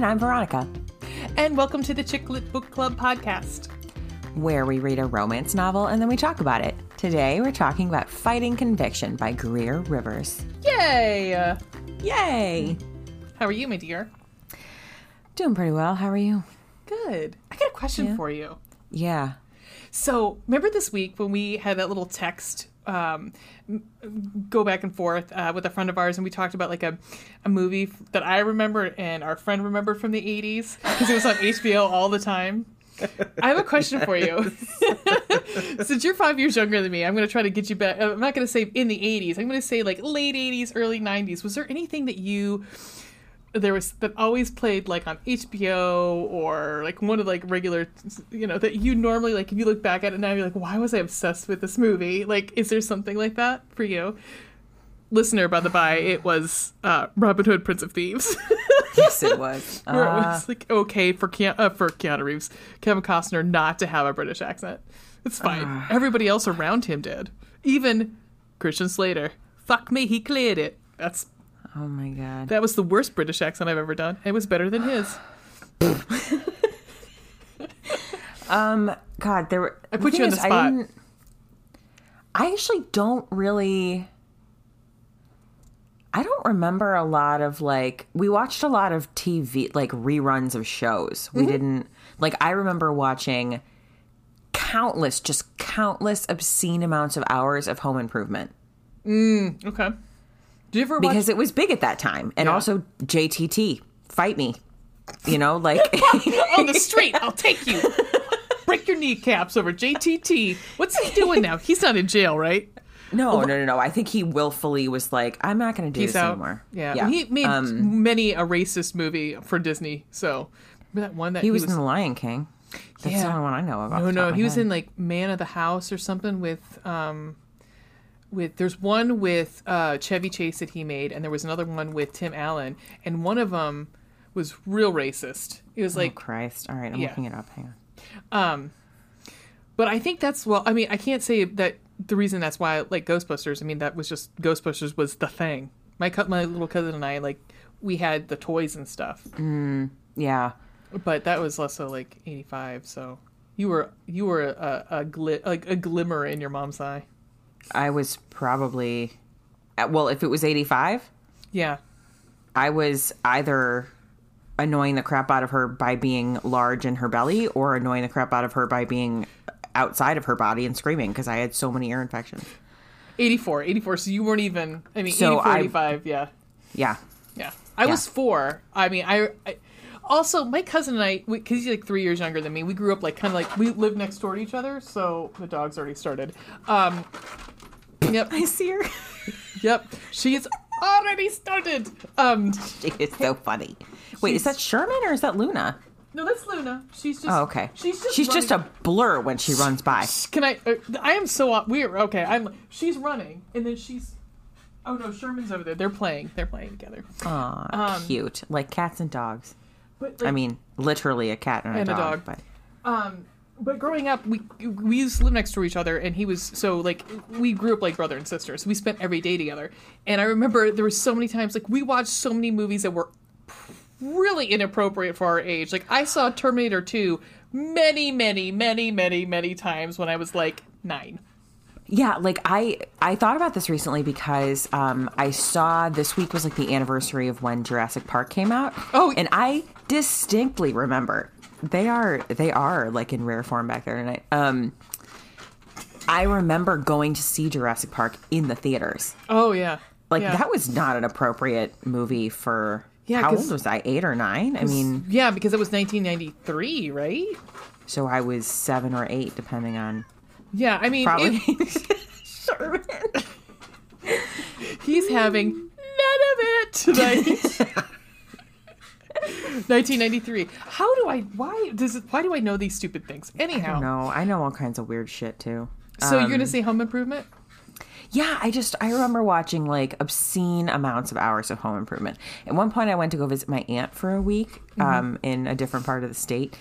And I'm Veronica, And welcome to the Chicklet Book Club podcast. where we read a romance novel and then we talk about it. Today we're talking about Fighting Conviction by Greer Rivers. Yay! Yay! How are you, my dear? Doing pretty well. How are you? Good. I got a question Yeah. for you. Yeah. So, remember this week when we had that little text um, go back and forth uh, with a friend of ours, and we talked about like a, a movie that I remember and our friend remembered from the 80s because it was on HBO all the time? I have a question for you. Since you're five years younger than me, I'm going to try to get you back. I'm not going to say in the 80s. I'm going to say like late 80s, early 90s. Was there anything that you there was that always played like on HBO or like one of like regular, you know, that you normally like if you look back at it now, you're like, why was I obsessed with this movie? Like, is there something like that for you? Listener, by the by, it was uh, Robin Hood, Prince of Thieves. Yes, it was. where it Uh, was like okay for Keanu, uh, for Keanu Reeves, Kevin Costner not to have a British accent. It's fine. Ah. Everybody else around him did. Even Christian Slater. Fuck me, he cleared it. That's oh my god. that was the worst British accent I've ever done. It was better than his. Um, God, there were. I put you on the spot. I, didn't- I actually don't really. I don't remember a lot of like we watched a lot of TV like reruns of shows. We Mm-hmm. didn't like I remember watching countless just countless obscene amounts of hours of home improvement Okay. Did you ever watch? because it was big at that time and Yeah. also JTT fight me. You know like on the street, I'll take you. Break your kneecaps over JTT. What's he doing now? He's not in jail, right? No, no, no, no. I think he willfully was like, I'm not going to do this out. anymore. Yeah. He made Um, many a racist movie for Disney. So remember that one that he, was, in The Lion King. That's the only one I know of. off No, no, he was head. in like Man of the House or something with um with there's one with uh Chevy Chase that he made and there was another one with Tim Allen and one of them was real racist. It was Oh, like Christ. All right, I'm Yeah. looking it up. Hang on. um but I think that's well I mean I can't say that the reason that's why I like Ghostbusters I mean that was just Ghostbusters was the thing. My co- my little cousin and I like we had the toys and stuff. Yeah. But that was also like 85 so you were you were a a, gli- like a glimmer in your mom's eye. I was probably, well, if it was 85, Yeah. I was either annoying the crap out of her by being large in her belly or annoying the crap out of her by being outside of her body and screaming because I had so many ear infections. 84, 84. So you weren't even. I mean, So 84, I- 85. Yeah, Yeah. yeah. I was four. I mean, I. I also, my cousin and I, because he's like three years younger than me, we grew up like kind of like we lived next door to each other. So the dog's already started. Um. Yep. I see her. Yep. She's already started. Um. she is so funny. Wait, is that Sherman or is that Luna? No, that's Luna. She's just. Oh, okay. She's just. She's just a blur when she runs by. Can I? Uh, I am so off- weird. Okay, I'm. She's running, and then she's. Oh no, Sherman's over there. They're playing. They're playing together. Aw, Um, cute. Like cats and dogs. But I mean, literally a cat and a, And a dog, dog. But Um, but growing up, we we used to live next to each other, and he was so like we grew up like brother and sister, so we spent every day together. And I remember there were so many times like we watched so many movies that were really inappropriate for our age. Like I saw Terminator Two many, many, many, many, many times when I was like nine. yeah, like I I thought about this recently because um I saw this week was like the anniversary of when Jurassic Park came out. Oh. and I distinctly remember they are they are like in rare form back there tonight. Um, I remember going to see Jurassic Park in the theaters. Oh yeah, Like yeah. that was not an appropriate movie for. Yeah, how old was I? Eight or nine? I mean, yeah, because it was 1993, right? so I was seven or eight, depending on Yeah, I mean, probably. it- Sherman. He's having none of it tonight. 1993. How do I? Why does it? Why do I know these stupid things? Anyhow, No, I know all kinds of weird shit too. so you're Um, gonna say Home Improvement? Yeah, I just I remember watching like obscene amounts of hours of home improvement. At one point I went to go visit my aunt for a week um, in a different part of the state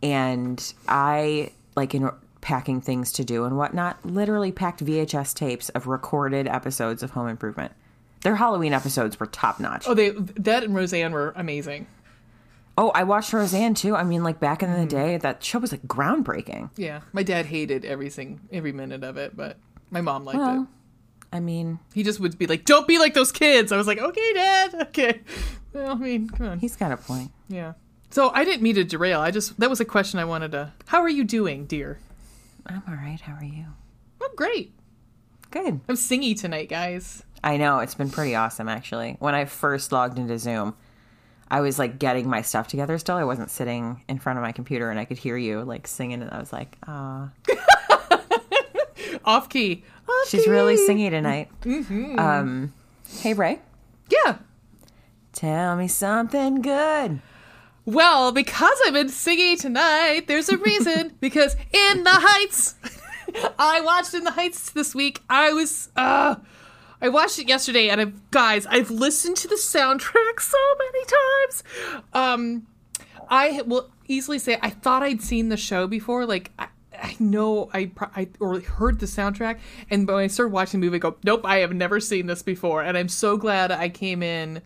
and I like in packing things to do and whatnot, literally packed VHS tapes of recorded episodes of Home Improvement. Their Halloween episodes were top notch. Oh, they that and Roseanne were amazing. Oh, I watched Roseanne too. I mean, like back in the hmm. day, that show was like groundbreaking. Yeah, my dad hated everything, every minute of it, but my mom liked it. I mean, He just would be like, "Don't be like those kids." I was like, "Okay, Dad. Okay." Well, I mean, come on. he's got a point. Yeah. So I didn't mean to derail. I just that was a question I wanted to. How are you doing, dear? I'm all right. How are you? I'm great. Good. I'm singy tonight, guys. I know it's been pretty awesome actually. When I first logged into Zoom, I was like getting my stuff together still. I wasn't sitting in front of my computer and I could hear you like singing and I was like, "Ah, Off key. Off she's key. really singy tonight." Um, hey Ray, Yeah. tell me something good. Well, because I've been singing tonight, there's a reason. because In the Heights, I watched In the Heights this week. I was, uh, I watched it yesterday, and I've, guys, I've listened to the soundtrack so many times. Um, I will easily say I thought I'd seen the show before. Like, I, I know I, I or heard the soundtrack, and when I started watching the movie, I go, nope, I have never seen this before, and I'm so glad I came in.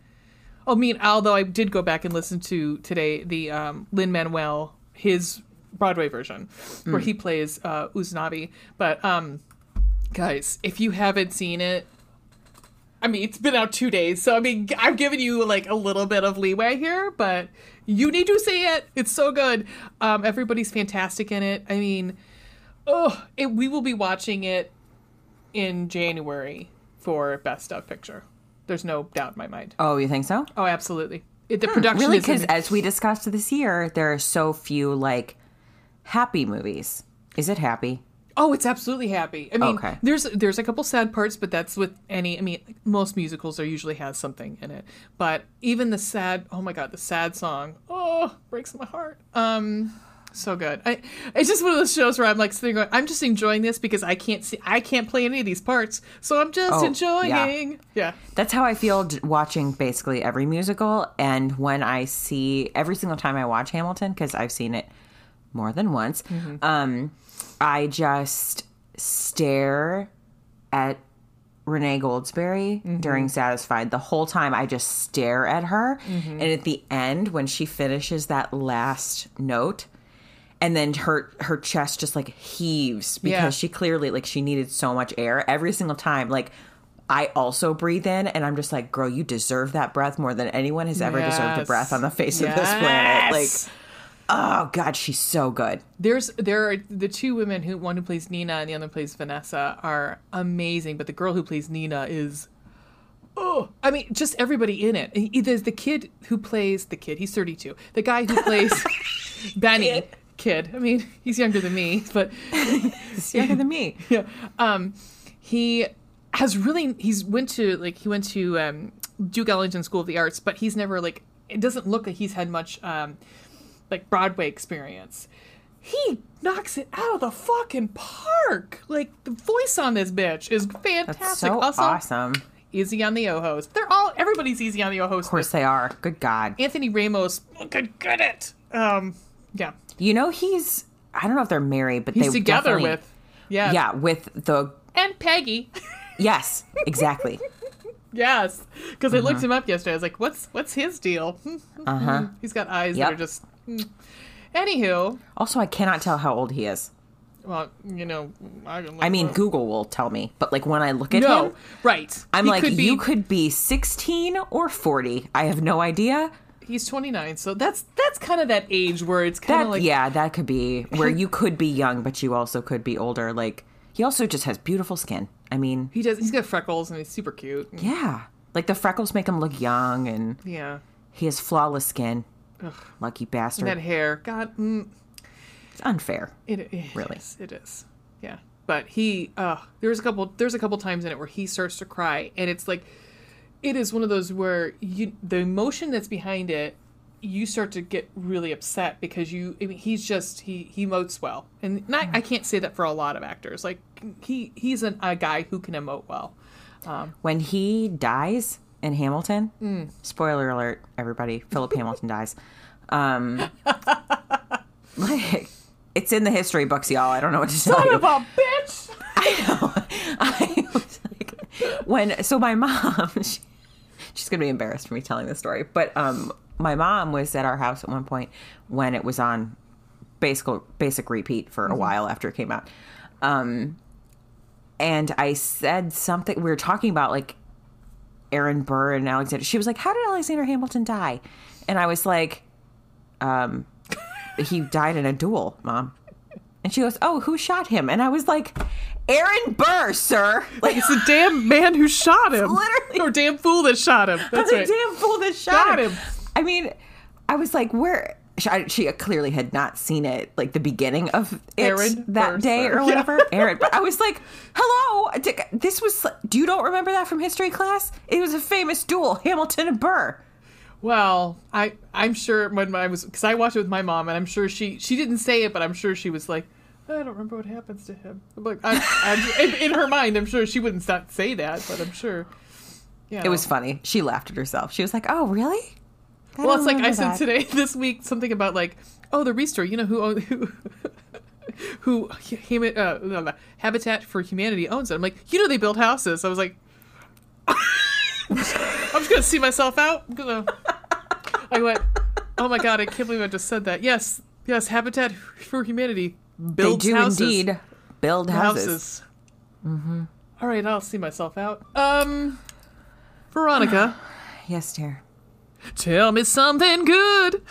Oh, I mean, although I did go back and listen to today the um, Lin Manuel his Broadway version where he plays uh, Usnavi. But um, guys, if you haven't seen it, I mean, it's been out two days, so I mean, I've given you like a little bit of leeway here, but you need to see it. It's so good. Um, everybody's fantastic in it. I mean, oh, it, we will be watching it in January for Best of Picture. There's no doubt in my mind. Oh, you think so? Oh, absolutely. It, the production Really? Because as we discussed this year, there are so few like happy movies. Is it happy? Oh, it's absolutely happy. I mean, Okay. there's there's a couple sad parts, but that's with any. I mean, most musicals are usually has something in it. But even the sad, oh my god, the sad song, oh, breaks my heart. Um, so good. I it's just one of those shows where I'm like sitting, going, I'm just enjoying this because I can't see, I can't play any of these parts, so I'm just Oh, enjoying. Yeah. That's how I feel watching basically every musical. And when I see every single time I watch Hamilton, because I've seen it more than once, um, I just stare at Renee Goldsberry mm-hmm. during Satisfied. The whole time I just stare at her. Mm-hmm. And at the end, when she finishes that last note, and then her her chest just like heaves because Yeah. she clearly like she needed so much air every single time like I also breathe in and I'm just like girl you deserve that breath more than anyone has ever deserved a breath on the face of this planet like Yes. Oh god she's so good There's there are the two women who one who plays Nina and the other plays Vanessa are amazing, but the girl who plays Nina is oh I mean just everybody in it. There's the kid who plays the kid, he's 32. The guy who plays Benny kid. I mean, he's younger than me, but she's younger than me yeah. Um, he has really he's went to like he went to um, Duke Ellington School of the Arts, but he's never like it doesn't look like he's had much um, like Broadway experience. He knocks it out of the fucking park. Like the voice on this bitch is fantastic. that's so also, awesome easy on the Ojos. They're all everybody's easy on the Ojos. Of course they are good god Anthony Ramos good good it. Um, yeah, you know he's I don't know if they're married but he's they together with yeah yeah with the and Peggy. yes exactly Yes, because I Uh-huh. looked him up yesterday. I was like, "What's what's his deal?" uh huh He's got eyes that are just. Hmm. Anywho, also I cannot tell how old he is well, you know, I, I mean up. Google will tell me but like when I look at no, him right? I'm He like, could be, you could be 16 or 40. I have no idea. He's twenty nine, so that's that's kind of that age where it's kind That of like yeah, that could be where you could be young, but you also could be older. Like he also just has beautiful skin. I mean, he does. He's got freckles and he's super cute. yeah, like the freckles make him look young, and Yeah, he has flawless skin. Lucky bastard. that hair, God, mm, it's unfair. it, it Really? is, it is. Yeah, but he, uh, there's a couple, there's a couple times in it where he starts to cry, and it's like, it is one of those where you, the emotion that's behind it, you start to get really upset because you, I mean, he's just he he emotes well, and not, I can't say that for a lot of actors. Like he he's an, a guy who can emote well. When he dies in Hamilton, Mm. spoiler alert, everybody, Philip Hamilton dies. Um, like it's in the history books, y'all. I don't know what to tell Son you. of a bitch! I know. I was like, when so my mom, she, she's gonna be embarrassed for me telling this story, but um, my mom was at our house at one point when it was on basic basic repeat for a while after it came out. Um, and I said something. We were talking about like Aaron Burr and Alexander. She was like, "How did Alexander Hamilton die?" And I was like, "Um, he died in a duel, mom." And she goes, "Oh, who shot him?" And I was like, "Aaron Burr, sir." Like It's the damn man who shot him. literally- Or damn fool that shot him. That's the right. damn fool that shot Got him. him. I mean, I was like, where? She, I- she clearly had not seen it, like the beginning of it Aaron that day or whatever. Aaron, but I was like, "Hello, this was. Do you don't remember that from history class? It was a famous duel, Hamilton and Burr. Well, I I'm sure when I was because I watched it with my mom, and I'm sure she she didn't say it, but I'm sure she was like, I don't remember what happens to him. I'm like, I, I'm, in, in her mind, I'm sure she wouldn't say that, but I'm sure. Yeah, It was funny. She laughed at herself. She was like, "Oh, really?" I Well, it's like I said that." today this week something about like, oh, the restore. You know who who who uh, no, no, Habitat for Humanity owns it. I'm like, you know, they build houses. I was like, I'm just gonna see myself out. I'm gonna. I went, oh my god, I can't believe I just said that. Yes, yes, Habitat for Humanity builds They do houses. indeed build houses. houses. Mm-hmm. right, I'll see myself out. Um, Veronica, Yes, dear. Tell me something good.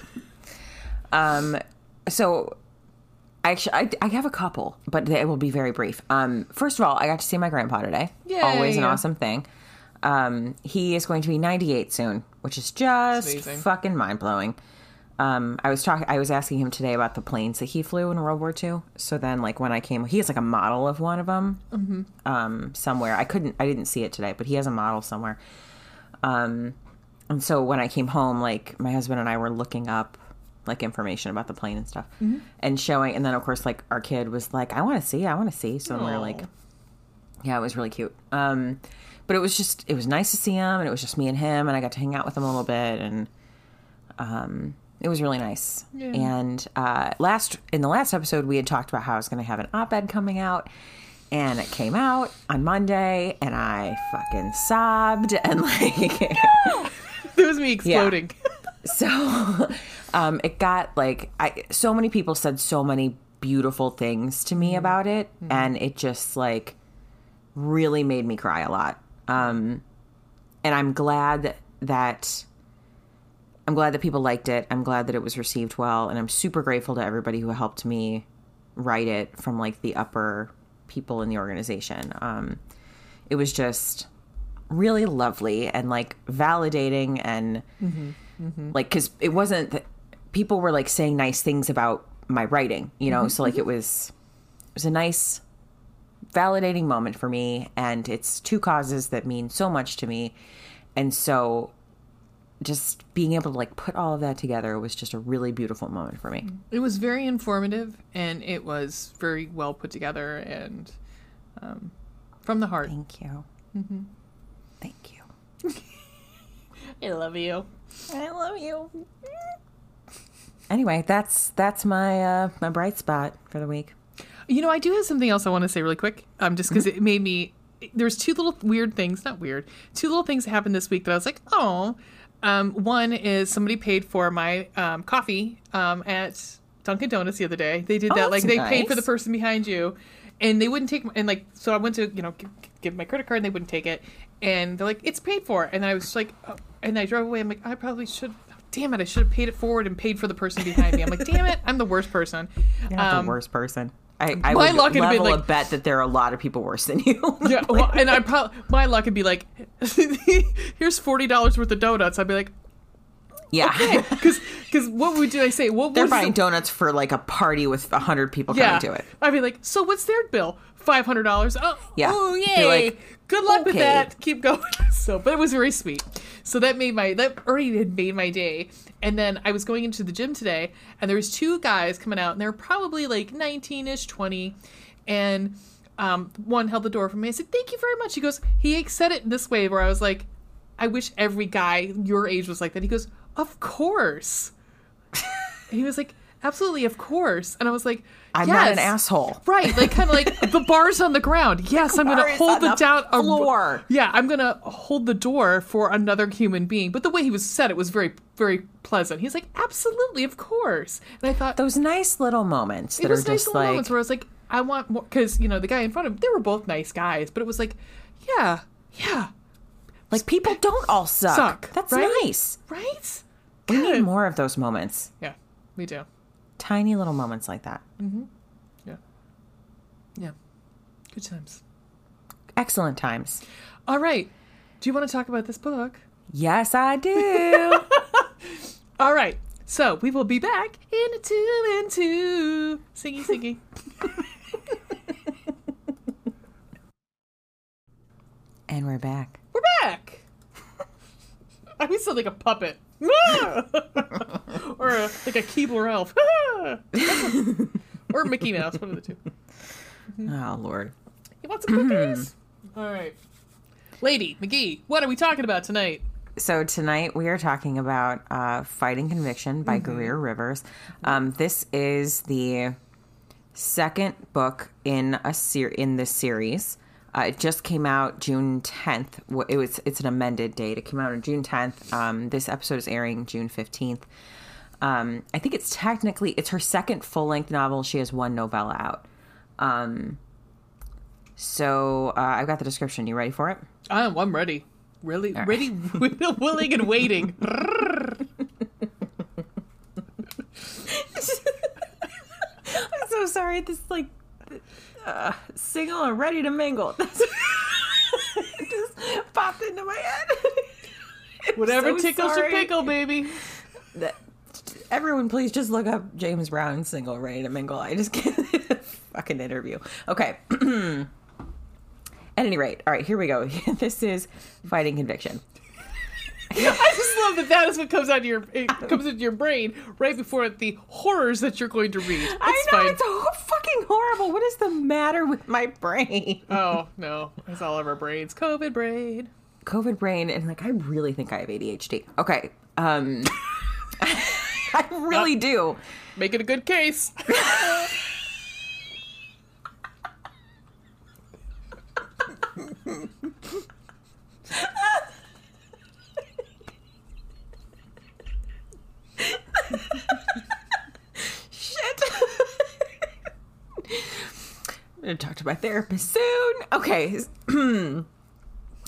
Um, so actually, I, I have a couple, but they will be very brief. Um, first of all, I got to see my grandpa today. Yay. Always an awesome thing. Um, he is going to be 98 soon, which is just amazing. fucking mind blowing. Um, I was talking, I was asking him today about the planes that he flew in World War II. So then, like when I came, he has like a model of one of them Mm-hmm. um, somewhere. I couldn't, I didn't see it today, but he has a model somewhere. Um, and so when I came home, like my husband and I were looking up like information about the plane and stuff Mm-hmm. and showing. And then of course, like our kid was like, I want to see, I want to see. So we were like, yeah, it was really cute. Um, but it was just, it was nice to see him and it was just me and him and I got to hang out with him a little bit and, um, it was really nice. Yeah. And, uh, last, in the last episode, we had talked about how I was going to have an op-ed coming out and it came out on Monday and I fucking sobbed and like, It was me exploding. Yeah. so um it got like i so many people said so many beautiful things to me about it and it just like really made me cry a lot. Um and i'm glad that i'm glad that people liked it. I'm glad that it was received well and i'm super grateful to everybody who helped me write it from like the upper people in the organization. Um it was just really lovely and like validating and like because it wasn't that people were like saying nice things about my writing you know? So like it was it was a nice validating moment for me and it's two causes that mean so much to me. And so just being able to like put all of that together was just a really beautiful moment for me. It was very informative and it was very well put together and um, from the heart. thank you thank you I love you. i love you anyway that's that's my uh my bright spot for the week You know, I do have something else I want to say really quick. Um, just because it made me. There's two little weird things, not weird, two little things that happened this week that I was like, oh. Um, one is somebody paid for my um, coffee um, at Dunkin' Donuts the other day. They did Oh, that, like that's they paid for the person behind you, and they wouldn't take. And like, so I went to you know give, my credit card, and they wouldn't take it, and they're like, it's paid for, and I was like, oh, and I drove away. I'm like, I probably should. Damn it! I should have paid it forward and paid for the person behind me. I'm like, damn it! I'm the worst person. Not Um, the worst person. I, I my would luck would have been level a like- bet that there are a lot of people worse than you. Yeah, well, and I probably my luck would be like, here's forty dollars worth of donuts. I'd be like, yeah. because because what would I say? What They're buying the, donuts for like a party with a hundred people yeah? coming to it. I'd be like, so what's their bill? Five hundred dollars. Oh, Yeah. Oh yay! like, Good luck with that. Keep going. so, but it was very sweet. So that made my that already had made my day. And then I was going into the gym today, and there was two guys coming out, and they're probably like nineteen ish, twenty, and um, one held the door for me. I said, "Thank you very much." He goes, he said it this way where I was like, "I wish every guy your age was like that." He goes, "Of course." he was like, absolutely, of course. And I was like, I'm not an asshole. Right, like kind of like the bar's on the ground. Yes, I'm gonna hold the the down a- floor. yeah, I'm going to hold the door for another human being. But the way he was said, it was very, very pleasant. He's like, absolutely, of course. And I thought Those nice little moments that it was are nice just little like moments where I was like, I want more because you know the guy in front of him, they were both nice guys, but it was like, yeah, yeah, like people don't all suck. Suck, That's right? nice. right. We need more of those moments. Yeah, we too. Tiny little moments like that. Mm-hmm. Yeah, yeah, good times. Excellent times. All right, do you want to talk about this book? Yes, I do. All right, so we will be back in two and two. Singy, singy. and we're back. We're back. I always sound like a puppet. or a, like a Keebler elf. or Mickey Mouse, one of the two. Oh Lord. You want some cookies? All right. Lady McGee, what are we talking about tonight? So tonight we are talking about uh, "Fighting Conviction" by Mm-hmm. Greer Rivers. Um, this is the second book in a ser- in this series. Uh, it just came out June 10th. It was it's an amended date. It came out on June 10th. Um, this episode is airing June 15th. Um, I think it's technically it's her second full length novel. She has one novella out. Um, so uh, I've got the description. You ready for it? I'm, I'm ready. Really, ready, willing, and waiting. I'm so sorry. This is like uh, single and ready to mingle. That's it just popped into my head. Whatever so tickles your pickle, baby. That- everyone, please just look up James Brown single ready to mingle. I just can't fucking interview. Okay. At any rate, all right, here we go. this is fighting conviction. I just love that that is what comes out of your it comes into your brain right before the horrors that you're going to read. It's I know fine. it's ho- fucking horrible. What is the matter with my brain? Oh no, it's all of our brains. COVID brain. COVID brain and like I really think I have ADHD. Okay. Um I really do. Make it a good case. I'm gonna talk to my therapist soon. Okay.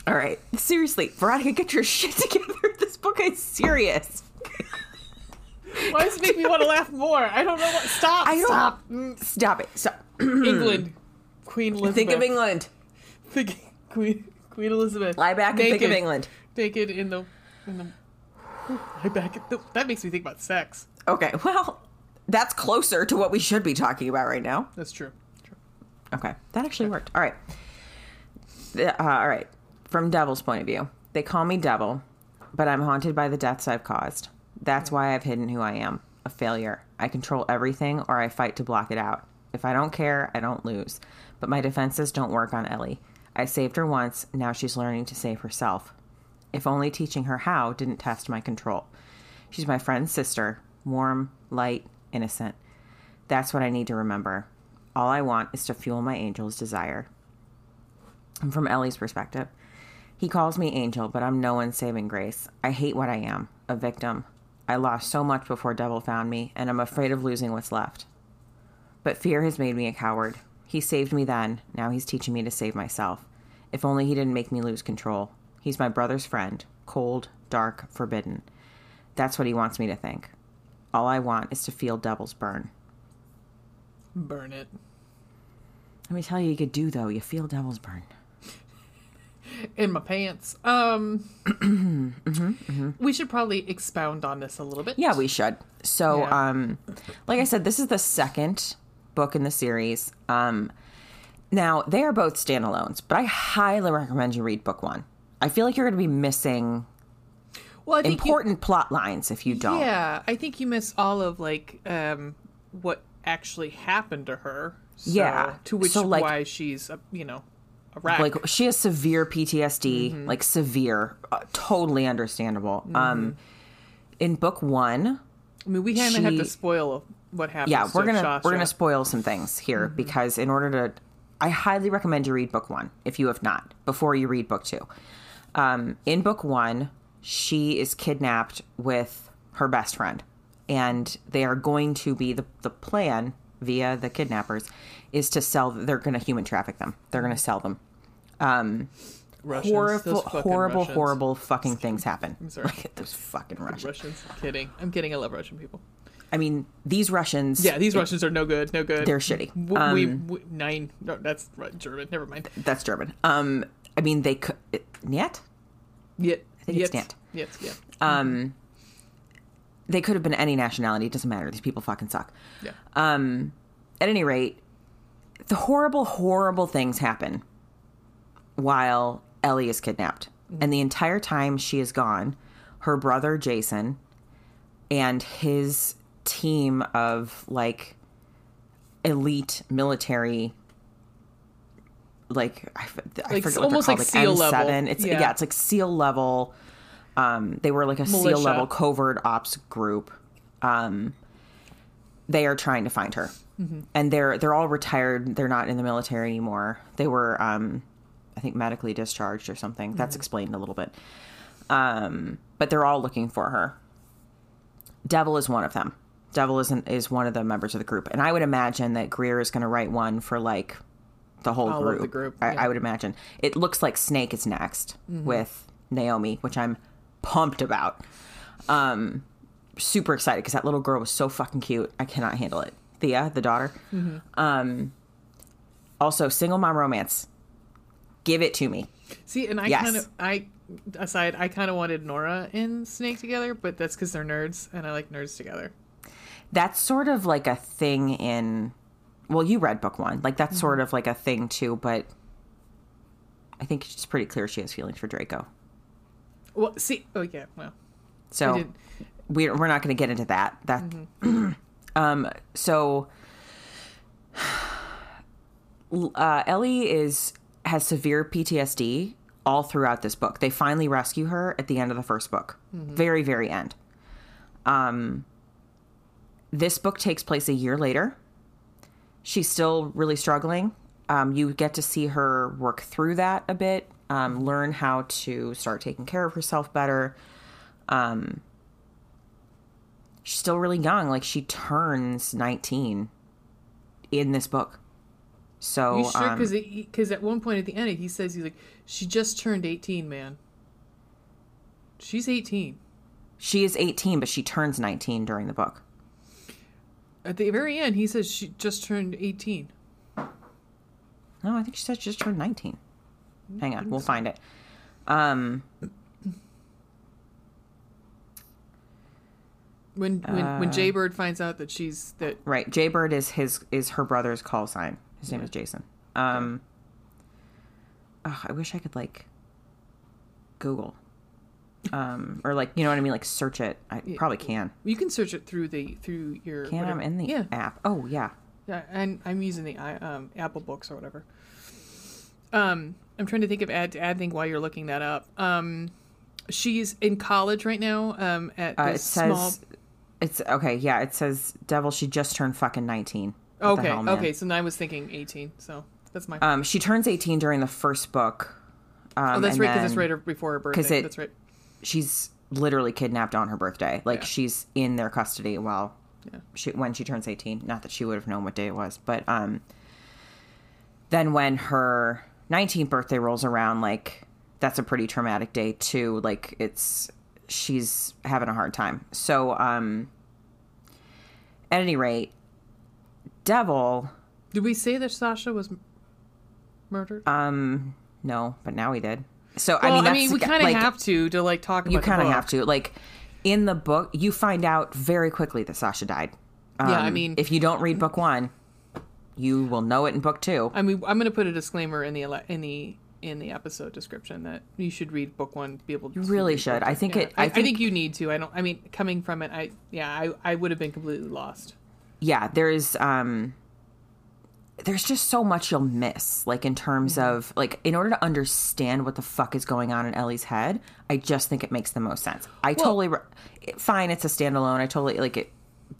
All right. Seriously, Veronica, get your shit together. This book is serious. Why does it make me want to laugh more? I don't know what. Stop. I Stop. stop it. Stop. England. Queen Elizabeth. Think of England. Think Queen Queen Elizabeth. Lie back and think of England. Naked in the in the. Lie back. That makes me think about sex. Okay. Well, that's closer to what we should be talking about right now. That's true. Okay, that actually worked. All right. The- uh, all right. From Devil's point of view, they call me Devil, but I'm haunted by the deaths I've caused. That's why I've hidden who I am a failure. I control everything or I fight to block it out. If I don't care, I don't lose. But my defenses don't work on Ellie. I saved her once, now she's learning to save herself. If only teaching her how didn't test my control. She's my friend's sister, warm, light, innocent. That's what I need to remember. All I want is to fuel my angel's desire. And from Ellie's perspective, he calls me angel, but I'm no one's saving grace. I hate what I am a victim. I lost so much before Devil found me, and I'm afraid of losing what's left. But fear has made me a coward. He saved me then, now he's teaching me to save myself. If only he didn't make me lose control. He's my brother's friend, cold, dark, forbidden. That's what he wants me to think. All I want is to feel Devil's burn. Burn it. Let me tell you, you could do though. You feel Devil's burn. in my pants. Um, we should probably expound on this a little bit. Yeah, we should. So, Yeah. um, like I said, this is the second book in the series. Um, now they are both standalones, but I highly recommend you read book one. I feel like you're going to be missing well, I think you- important plot lines if you don't. yeah, I think you miss all of like um, what actually happened to her. So, Yeah. to which So, like- why she's a, you know a wreck. Like she has severe PTSD, Mm-hmm. like severe, uh, totally understandable. Um, in book one, I mean, we kind of have to spoil what happens. yeah, we're to gonna Sasha. we're gonna spoil some things here because in order to, I highly recommend you read book one if you have not before you read book two. Um, in book one, she is kidnapped with her best friend, and they are going to be the the plan via the kidnappers is to sell. They're going to human traffic them. They're going to sell them. Um, Russians, horrible, horrible, Russians. horrible fucking things happen. I'm sorry. Like those fucking Russians. Russians. Kidding. I'm kidding. I love Russian people. I mean, these Russians. Yeah, these Russians are no good. No good. They're shitty. W- we, Um, we, nine. No, that's German. Never mind. That's German. Um, I mean, they could. Niet? Yet. I think it's Nant. Yes. Yeah. Um, they could have been any nationality. It doesn't matter. These people fucking suck. yeah. Um, at any rate, the horrible, horrible things happen while Ellie is kidnapped. And the entire time she is gone, her brother Jason and his team of like elite military like I, f- I Like, forget what almost like called, SEAL. M7. It's yeah. Yeah. it's like SEAL level. Um, they were like a SEAL level covert ops group. Um, they are trying to find her, Mm-hmm. and they're they're all retired. They're not in the military anymore. They were, um, I think, medically discharged or something. That's Mm-hmm. explained a little bit. Um, but they're all looking for her. Devil is one of them. Devil is an, is one of the members of the group, and I would imagine that Greer is going to write one for like the whole All group. the group, I, yeah. Mm-hmm. I would imagine it looks like Snake is next with Naomi, which I'm pumped about. Um, super excited because that little girl was so fucking cute. I cannot handle it. Thea, the daughter. Mm-hmm. Um, also, single mom romance. Give it to me. See, and I Yes. kind of I aside I kind of wanted Nora and Snake together, but that's because they're nerds, and I like nerds together. That's sort of like a thing in. Well, you read book one. Like that's Mm-hmm. sort of like a thing too, but I think it's pretty clear she has feelings for Draco. Well, see, oh yeah, well, So did. we're we're not going to get into that. That Mm-hmm. um so uh, Ellie is has severe PTSD all throughout this book. They finally rescue her at the end of the first book, Mm-hmm. very very end. Um, this book takes place a year later. She's still really struggling. Um, you get to see her work through that a bit, um, learn how to start taking care of herself better. Um, she's still really young. Like she turns 19 in this book. So, You sure? um, Because because at one point at the end he says he's like she just turned eighteen, man. She's eighteen. she is 18, but she turns 19 during the book. At the very end, he says she just turned eighteen. No, I think she said she just turned 19. Hang on, we'll find it. Um, When when Uh. when Jaybird finds out that she's that right, Jaybird is his is her brother's call sign. His name is Jason. Um, ugh, I wish I could like Google, um, or like you know what I mean, like search it. I probably can. you can search it through the through your Can whatever. I'm in the yeah app? Oh yeah, yeah and I'm using the i- um, Apple Books or whatever. Um, I'm trying to think of add add thing while you're looking that up. Um, she's in college right now. Um, at uh, it says small. it's okay. Yeah, it says Devil. She just turned fucking 19. What Okay, hell, okay. So now I was thinking 18. So that's my. Um, she turns 18 during the first book. Um, oh, that's right. Because it's right before her birthday. it- that's right. she's literally kidnapped on her birthday. Like Yeah. she's in their custody while Yeah. she when she turns 18. Not that she would have known what day it was, but um then when her 19th birthday rolls around like that's a pretty traumatic day too. Like it's she's having a hard time. So um at any rate, Devil Did we say that Sasha was m- murdered? um no, but now we did. So well, I mean, that's, we kind of like, have to to like talk about. you kind of have to like in the book you find out very quickly that sasha died Yeah, I Um, mean- if you don't read book one you will know it in book two I mean, I'm going to put a disclaimer in the ele- in the in the episode description that you should read book one to be able to. You really should. I think it- I I, I think- think you need to. I don't. I mean, coming from it, I yeah, I I would have been completely lost. yeah there's um there's just so much you'll miss like in terms Mm-hmm. of like in order to understand what the fuck is going on in ellie's head i just think it makes the most sense i totally re- fine it's a standalone i totally like it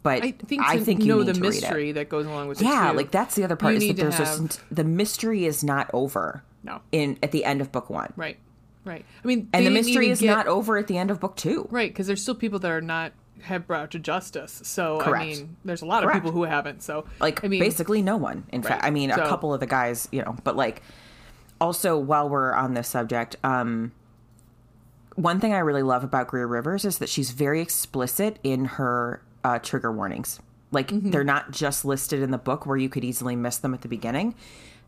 but I think I think you know need the to read it. mystery that goes along with it. Yeah, like that's the other part You is that there's have- just the mystery is not over no, in at the end of book one, right, right. I mean, and the mystery is get- not over at the end of book two. right because there's still people that are not have brought to justice. So I Correct. mean, there's a lot of people who haven't. So Like I mean, basically no one. In fact, I mean So- a couple of the guys, you know, but like also while we're on this subject, um one thing I really love about Greer Rivers is that she's very explicit in her uh, trigger warnings. Like Mm-hmm. they're not just listed in the book where you could easily miss them at the beginning.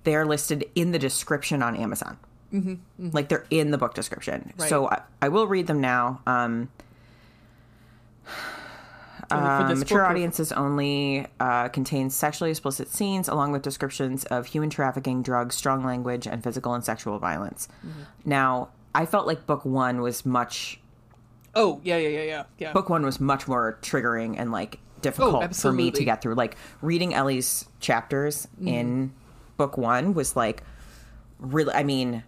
They are listed in the description on Amazon. Mm-hmm. Like they're in the book description. Right. So I, I will read them now. Um, for um, mature audiences only uh, contains sexually explicit scenes along with descriptions of human trafficking, drugs, strong language, and physical and sexual violence. Mm-hmm. Now, I felt like book one was much. Oh yeah, yeah, yeah, yeah, yeah. Book one was much more triggering and like difficult for me to Oh, get through. Like reading Ellie's chapters Mm-hmm. in book one was like really. I mean,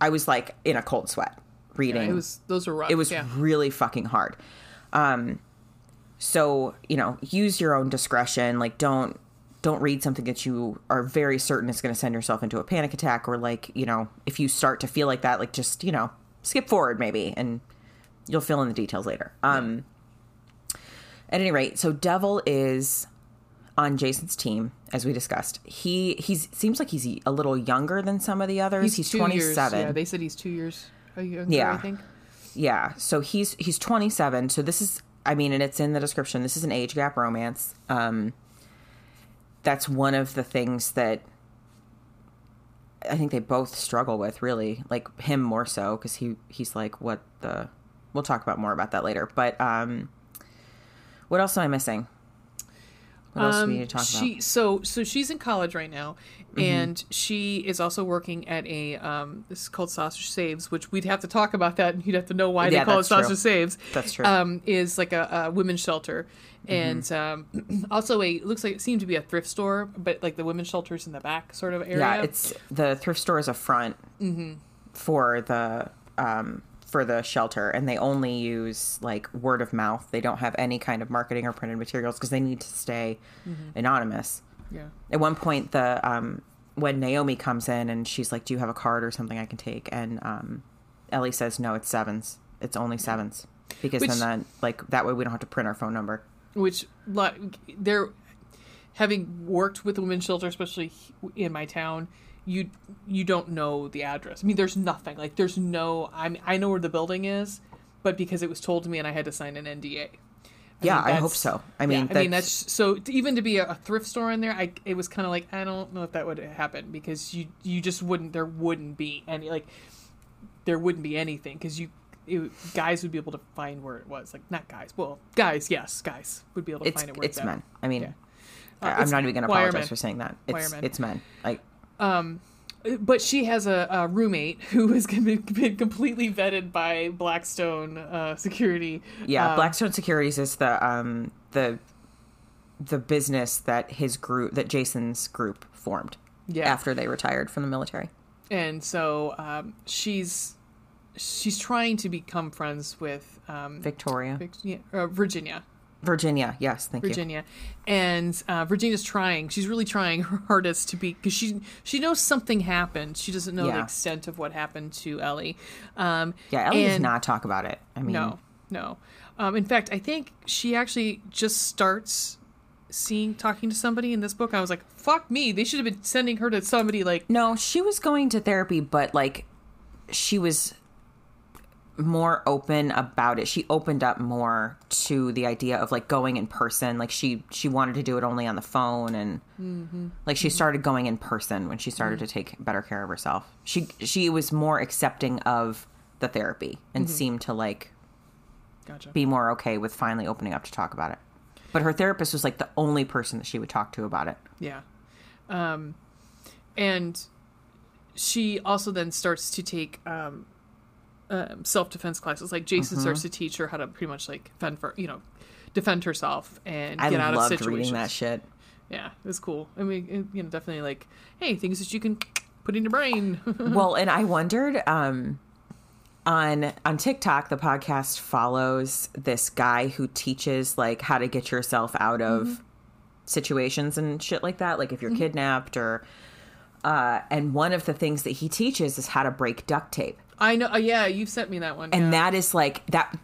I was like in a cold sweat reading. it was those were rough. it was yeah. really fucking hard um so you know use your own discretion like don't don't read something that you are very certain is going to send yourself into a panic attack or like you know if you start to feel like that like just you know skip forward maybe and you'll fill in the details later um at any rate so devil is on jason's team as we discussed he he's seems like he's a little younger than some of the others he's, two 27 yeah, they said he's two years younger, Yeah. I think. Yeah, so he's he's 27. So this is I mean, and it's in the description. This is an age gap romance. Um that's one of the things that I think they both struggle with really. Like him more so cuz he he's like what the We'll talk about more about that later. But um what else am I missing? What else do we need to talk Um, she about? so so she's in college right now, Mm-hmm. and she is also working at a um this is called Sasha's Saves, which we'd have to talk about that, and you'd have to know why Yeah, they call it that's true. Sasha's Saves. That's true. Um, is like a, a women's shelter, Mm-hmm. and um, also a looks like it seemed to be a thrift store, but like the women's shelters in the back sort of area. Yeah, it's the thrift store is a front Mm-hmm. for the um, for the shelter, and they only use like word of mouth. They don't have any kind of marketing or printed materials because they need to stay Mm-hmm. anonymous. yeah. At one point, the um, when Naomi comes in and she's like, "Do you have a card or something I can take?" and um, Ellie says, "No, it's sevens. It's only sevens because Which- then that like that way we don't have to print our phone number." which like they're having worked with the women's shelter especially in my town you you don't know the address i mean there's nothing like there's no i i know where the building is but because it was told to me and i had to sign an nda Yeah, mean, I hope so. I mean, yeah, I mean that's- so to- even to be a, a thrift store in there. I it was kind of like I don't know if that would happen because you you just wouldn't there wouldn't be any like there wouldn't be anything because you it, guys would be able to find where it was like not guys well guys yes guys would be able to It's find it where it's men. I mean, Yeah. I- Uh, I'm not even going to apologize men. for saying that. It's it's men. Like but she has a, a roommate who has been, been completely vetted by Blackstone uh, security. Yeah, Um, Blackstone Securities is the um the the business that his group that Jason's group formed Yeah. after they retired from the military. and so um, she's she's trying to become friends with um, Victoria, Vic- yeah, uh, Virginia. Virginia. Yes, thank you. Virginia, and uh, Virginia's trying. She's really trying her hardest to be because she she knows something happened. She doesn't know the extent of what happened to Ellie. Um, Yeah, Ellie does not talk about it. I mean, No, no. Um, in fact, I think she actually just starts seeing talking to somebody in this book. I was like, "Fuck me!" They should have been sending her to somebody like no, she was going to therapy, but like she was more open about it. She opened up more to the idea of like going in person. Like she she wanted to do it only on the phone and Mm-hmm. like she started going in person when she started to take better care of herself. She she was more accepting of the therapy and Mm-hmm. seemed to like gotcha. be more okay with finally opening up to talk about it. But her therapist was like the only person that she would talk to about it. Yeah. Um, and she also then starts to take um, um, self defense classes. Like Jason Mm-hmm. starts to teach her how to pretty much like fend for you know defend herself and I get out of situations. reading that shit. Yeah, it was cool. I mean, it, you know, definitely like hey things that you can put in your brain. well, and I wondered, um, on on TikTok, the podcast follows this guy who teaches like how to get yourself out of situations and shit like that, like if you're kidnapped or. Uh, and one of the things that he teaches is how to break duct tape, I know. Uh, yeah, you sent me that one. and yeah. that is like that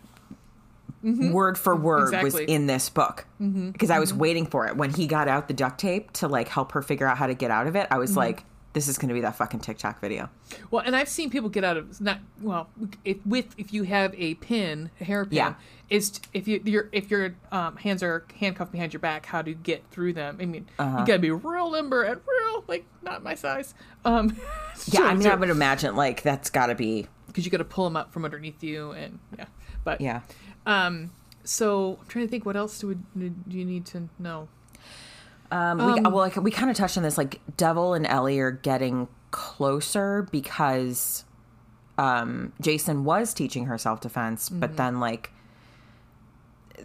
mm-hmm. word for word was in this book mm-hmm. because I was mm-hmm. waiting for it when he got out the duct tape to like help her figure out how to get out of it. I was like, this is going to be that fucking TikTok video. Well, and I've seen people get out of not well if, with if you have a pin, a hairpin. Yeah. Is if you your if your um, hands are handcuffed behind your back, how to get through them? I mean, Uh-huh. you gotta be real limber and real like not my size. Um, Yeah, I mean, I would imagine like that's got to be because you got to pull them up from underneath you and yeah. But yeah. Um, so I'm trying to think what else do, we, do you need to know? Um, we, well, like we kind of touched on this. Like Devil and Ellie are getting closer because um, Jason was teaching her self defense, but then like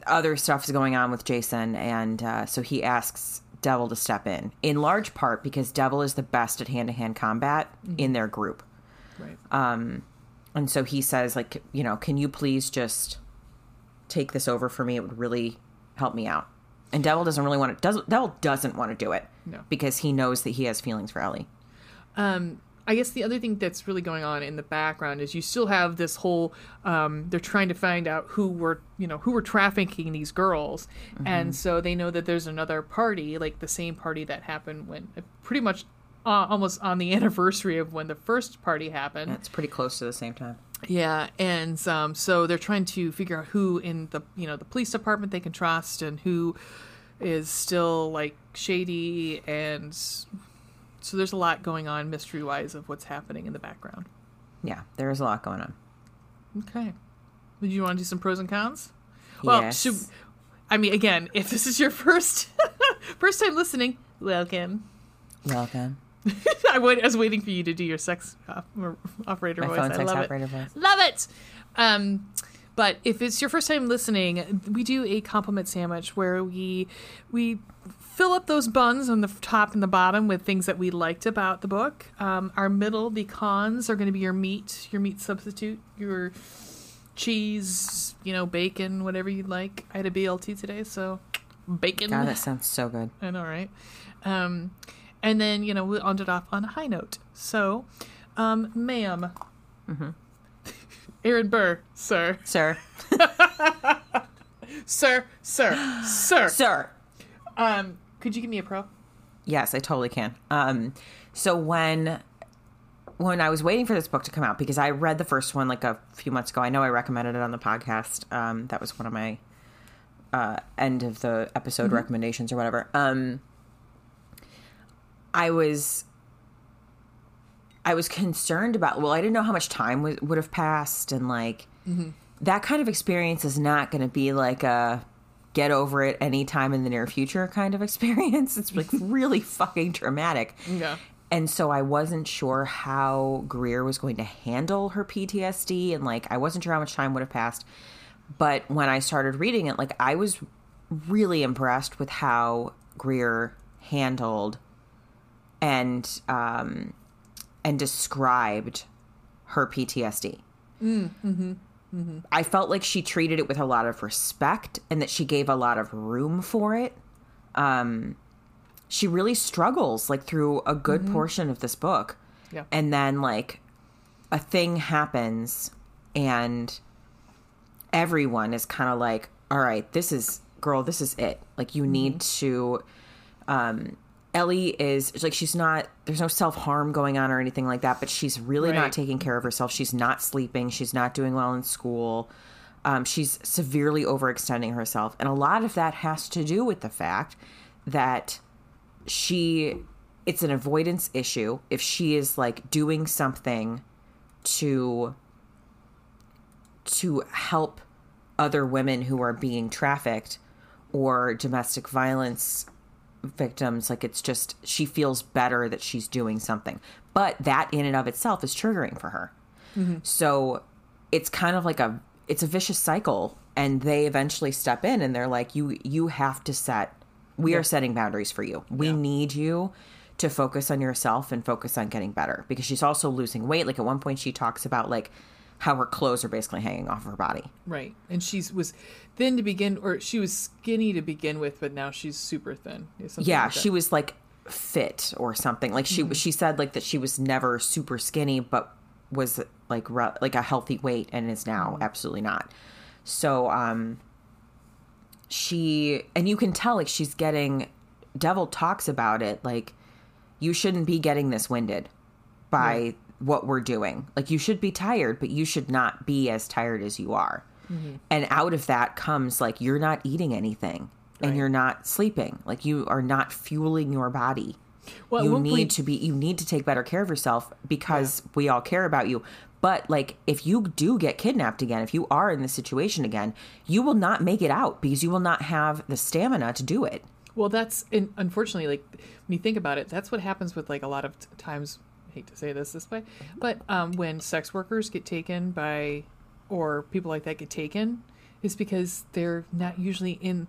other stuff is going on with Jason, and uh, so he asks Devil to step in. In large part because Devil is the best at hand to hand combat in their group, Right. and so he says, like, you know, can you please just take this over for me? It would really help me out. And Devil doesn't really want to. Does, Devil doesn't want to do it No. because he knows that he has feelings for Ellie. Um, I guess the other thing that's really going on in the background is you still have this whole. Um, they're trying to find out who were, you know, who were trafficking these girls, and so they know that there's another party, like the same party that happened when, pretty much, uh, almost on the anniversary of when the first party happened. It's pretty close to the same time. Yeah, and um, so they're trying to figure out who in the you know the police department they can trust and who is still like shady, and so there's a lot going on mystery wise of what's happening in the background. Yeah, there is a lot going on. Okay, would you want to do some pros and cons? Well, yes. should I mean again, if this is your first first time listening, welcome. Welcome. I, was waiting for you to do your sex op- operator My voice. phone I sex love it. voice. Love it. Um, but if it's your first time listening, we do a compliment sandwich where we we fill up those buns on the top and the bottom with things that we liked about the book. Um, our middle, the cons, are going to be your meat, your meat substitute, your cheese, you know, bacon, whatever you'd like. I had a BLT today, so bacon. God, that sounds so good. I know, right? Um, and then, you know, we'll end it off on a high note. So, um, madam Aaron Burr, sir. Sir. Sir, sir, sir. Sir. Um, could you give me a pro? Yes, I totally can. Um, so when when I was waiting for this book to come out, because I read the first one like a few months ago, I know I recommended it on the podcast. Um, that was one of my uh, end of the episode recommendations or whatever. Um, I was I was concerned about. Well, I didn't know how much time would would have passed, and like mm-hmm. that kind of experience is not going to be like a get over it anytime in the near future kind of experience. It's like really fucking traumatic. Yeah. And so I wasn't sure how Greer was going to handle her PTSD and like I wasn't sure how much time would have passed. But when I started reading it, like I was really impressed with how Greer handled and um and described her PTSD. I felt like she treated it with a lot of respect and that she gave a lot of room for it. Um, she really struggles like through a good portion of this book. Yeah. And then like a thing happens and everyone is kind of like, all right, this is girl, this is it. Like you need to um Ellie is like she's not there's no self-harm going on or anything like that, but she's really Right. not taking care of herself. She's not sleeping, she's not doing well in school. Um, she's severely overextending herself. And a lot of that has to do with the fact that she it's an avoidance issue if she is like doing something to to help other women who are being trafficked or domestic violence victims like it's just she feels better that she's doing something. But that in and of itself is triggering for her. Mm-hmm. So it's kind of like a it's a vicious cycle and they eventually step in and they're like you you have to set we are setting boundaries for you. We need you to focus on yourself and focus on getting better. Because she's also losing weight. Like at one point she talks about like how her clothes are basically hanging off her body. Right. And she was thin to begin, or she was skinny to begin with, but now she's super thin. Yeah, like she was like fit or something. Like she she said like that she was never super skinny, but was like re- like a healthy weight and is now absolutely not. So um, she and you can tell like she's getting. Devil talks about it like you shouldn't be getting this winded by what we're doing. Like you should be tired, but you should not be as tired as you are. Mm-hmm. And out of that comes like you're not eating anything and you're not sleeping. Like you are not fueling your body. Well, you need point- to be you need to take better care of yourself because we all care about you. But like if you do get kidnapped again, if you are in this situation again, you will not make it out because you will not have the stamina to do it. Well, that's unfortunately, like when you think about it, that's what happens with like a lot of times. Hate to say this this way, but um, when sex workers get taken by, or people like that get taken, is because they're not usually in.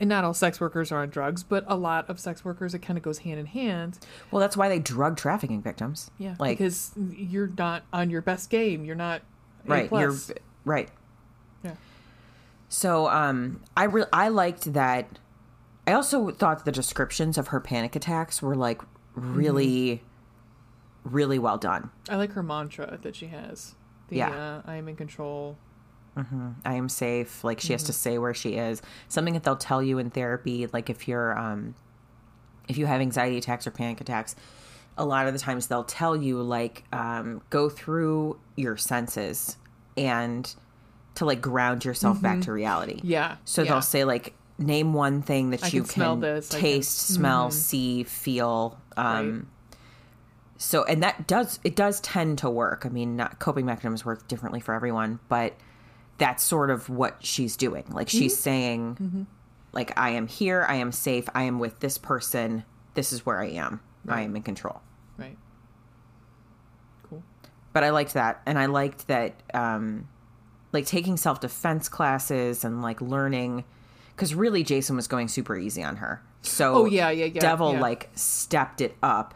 And not all sex workers are on drugs, but a lot of sex workers it kind of goes hand in hand. Well, that's why they drug trafficking victims. Yeah, Like because you're not on your best game. You're not right you're right Yeah. so um i re- i liked that i also thought the descriptions of her panic attacks were like really really well done I like her mantra that she has. The, Yeah. uh, I am in control. i am safe like she has to say where she is something that they'll tell you in therapy like if you're um if you have anxiety attacks or panic attacks a lot of the times they'll tell you like um go through your senses and to like ground yourself back to reality Yeah. So yeah. they'll say like name one thing that I you can can I can- taste, smell, see, feel. Um Right. So and that does it does tend to work. I mean, not coping mechanisms work differently for everyone, but that's sort of what she's doing. Like Mm-hmm. she's saying like I am here, I am safe, I am with this person. This is where I am. I am in control. Right. Cool. but I liked that, and I liked that, um, like taking self defense classes and like learning, because really Jason was going super easy on her. So Oh, yeah, yeah, yeah, Devil yeah. like stepped it up,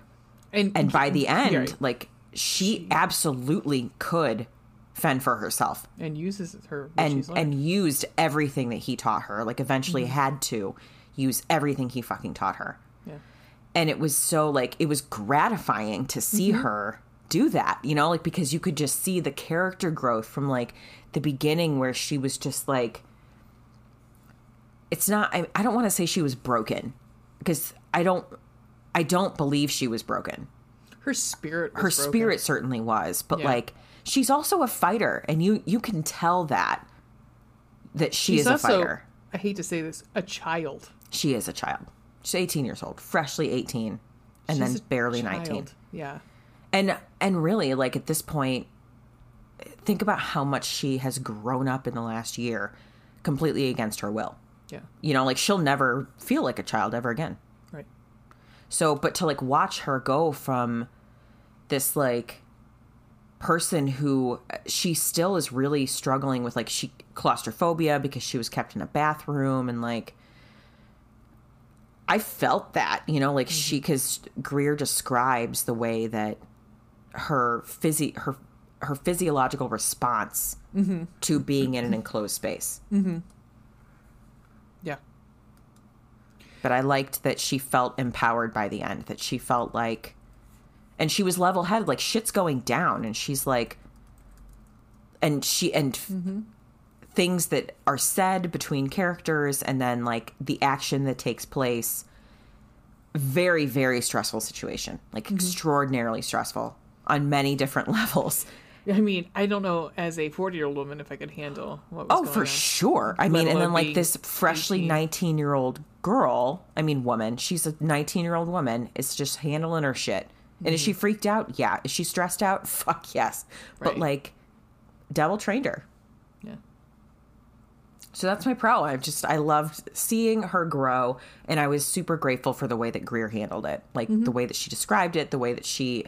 And and by the end, Right. like she absolutely could fend for herself and uses her and and used everything that he taught her. Like eventually Mm-hmm. had to use everything he fucking taught her yeah. and it was so like it was gratifying to see Mm-hmm. her do that you know like because you could just see the character growth from like the beginning where she was just like it's not i, I don't want to say she was broken because i don't i don't believe she was broken Her spirit. Was her broken. spirit certainly was but Yeah. like she's also a fighter and you you can tell that that she She's is a fighter I hate to say this, a child. she is a child she's 18 years old freshly 18 and She's then barely child. 19 Yeah. and and really like at this point think about how much she has grown up in the last year completely against her will Yeah. you know like she'll never feel like a child ever again. So but to like watch her go from this like person who uh, she still is really struggling with like she claustrophobia because she was kept in a bathroom and like I felt that, you know, like she mm-hmm. cuz Greer describes the way that her physi her her physiological response mm-hmm. to being in an enclosed space. Mm-hmm. Yeah. But I liked that she felt empowered by the end, that she felt like, and she was level headed, like shit's going down, and she's like, and she, and things that are said between characters, and then like the action that takes place, very, very stressful situation, like mm-hmm. extraordinarily stressful on many different levels. I mean, I don't know as a 40 year old woman if I could handle what was Oh, for on. sure. I Let mean, and then like this freshly 19 year old girl, I mean, woman, she's a 19 year old woman, is just handling her shit. And is she mm-hmm. freaked out? Yeah. Is she stressed out? Fuck yes. But like, Devil trained her. Yeah. So that's my pro. I just, I loved seeing her grow. And I was super grateful for the way that Greer handled it. Like mm-hmm. the way that she described it, the way that she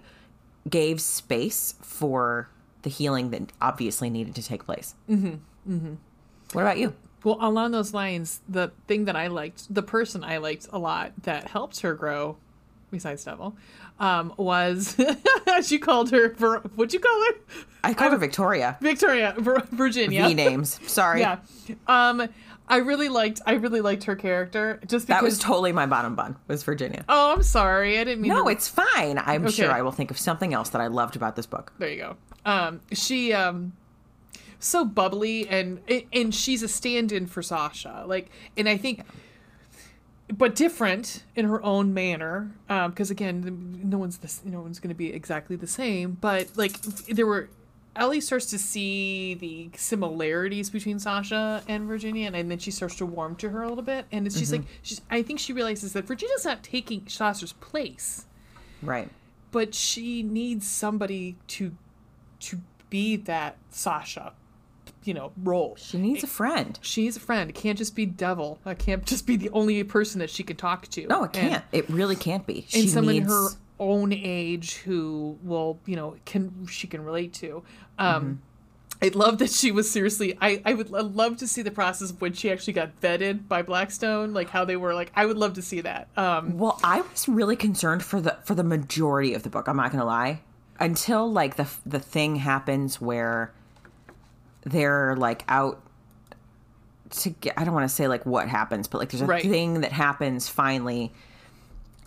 gave space for the healing that obviously needed to take place. Mm-hmm. Mm-hmm. What about you? Well, along those lines, the thing that I liked, the person I liked a lot that helped her grow besides Devil, um, was she called her. Ver- what'd you call her? I called her Victoria. Victoria, Vir- Virginia. V names. Sorry. Yeah. Um, I really liked. I really liked her character just because. That was totally my bottom bun. Was Virginia. oh, I'm sorry. I didn't mean. No, to- it's fine. I'm Okay. sure I will think of something else that I loved about this book. There you go. Um, she um, so bubbly and and she's a stand-in for Sasha. Like, and I think, but different in her own manner. Um, because again, no one's this. No one's going to be exactly the same. But like, there were. Ellie starts to see the similarities between Sasha and Virginia, and, then she starts to warm to her a little bit. And it's she's mm-hmm. like, she's. I think she realizes that Virginia's not taking Sasha's place Right. but she needs somebody to to be that Sasha, you know, role. She needs a friend. She needs a friend. It can't just be Devil. It can't just be the only person that she can talk to. No, it And- can't. it really can't be. And, She someone needs. her own age who will, you know, can she can relate to. Um, I love that she was seriously. I I would I'd love to see the process of when she actually got vetted by Blackstone, like how they were. Like I would love to see that. Um, Well, I was really concerned for the for the majority of the book. I'm not gonna lie. Until like the the thing happens where they're like out to get. I don't want to say like what happens, but like there's a Right. thing that happens finally,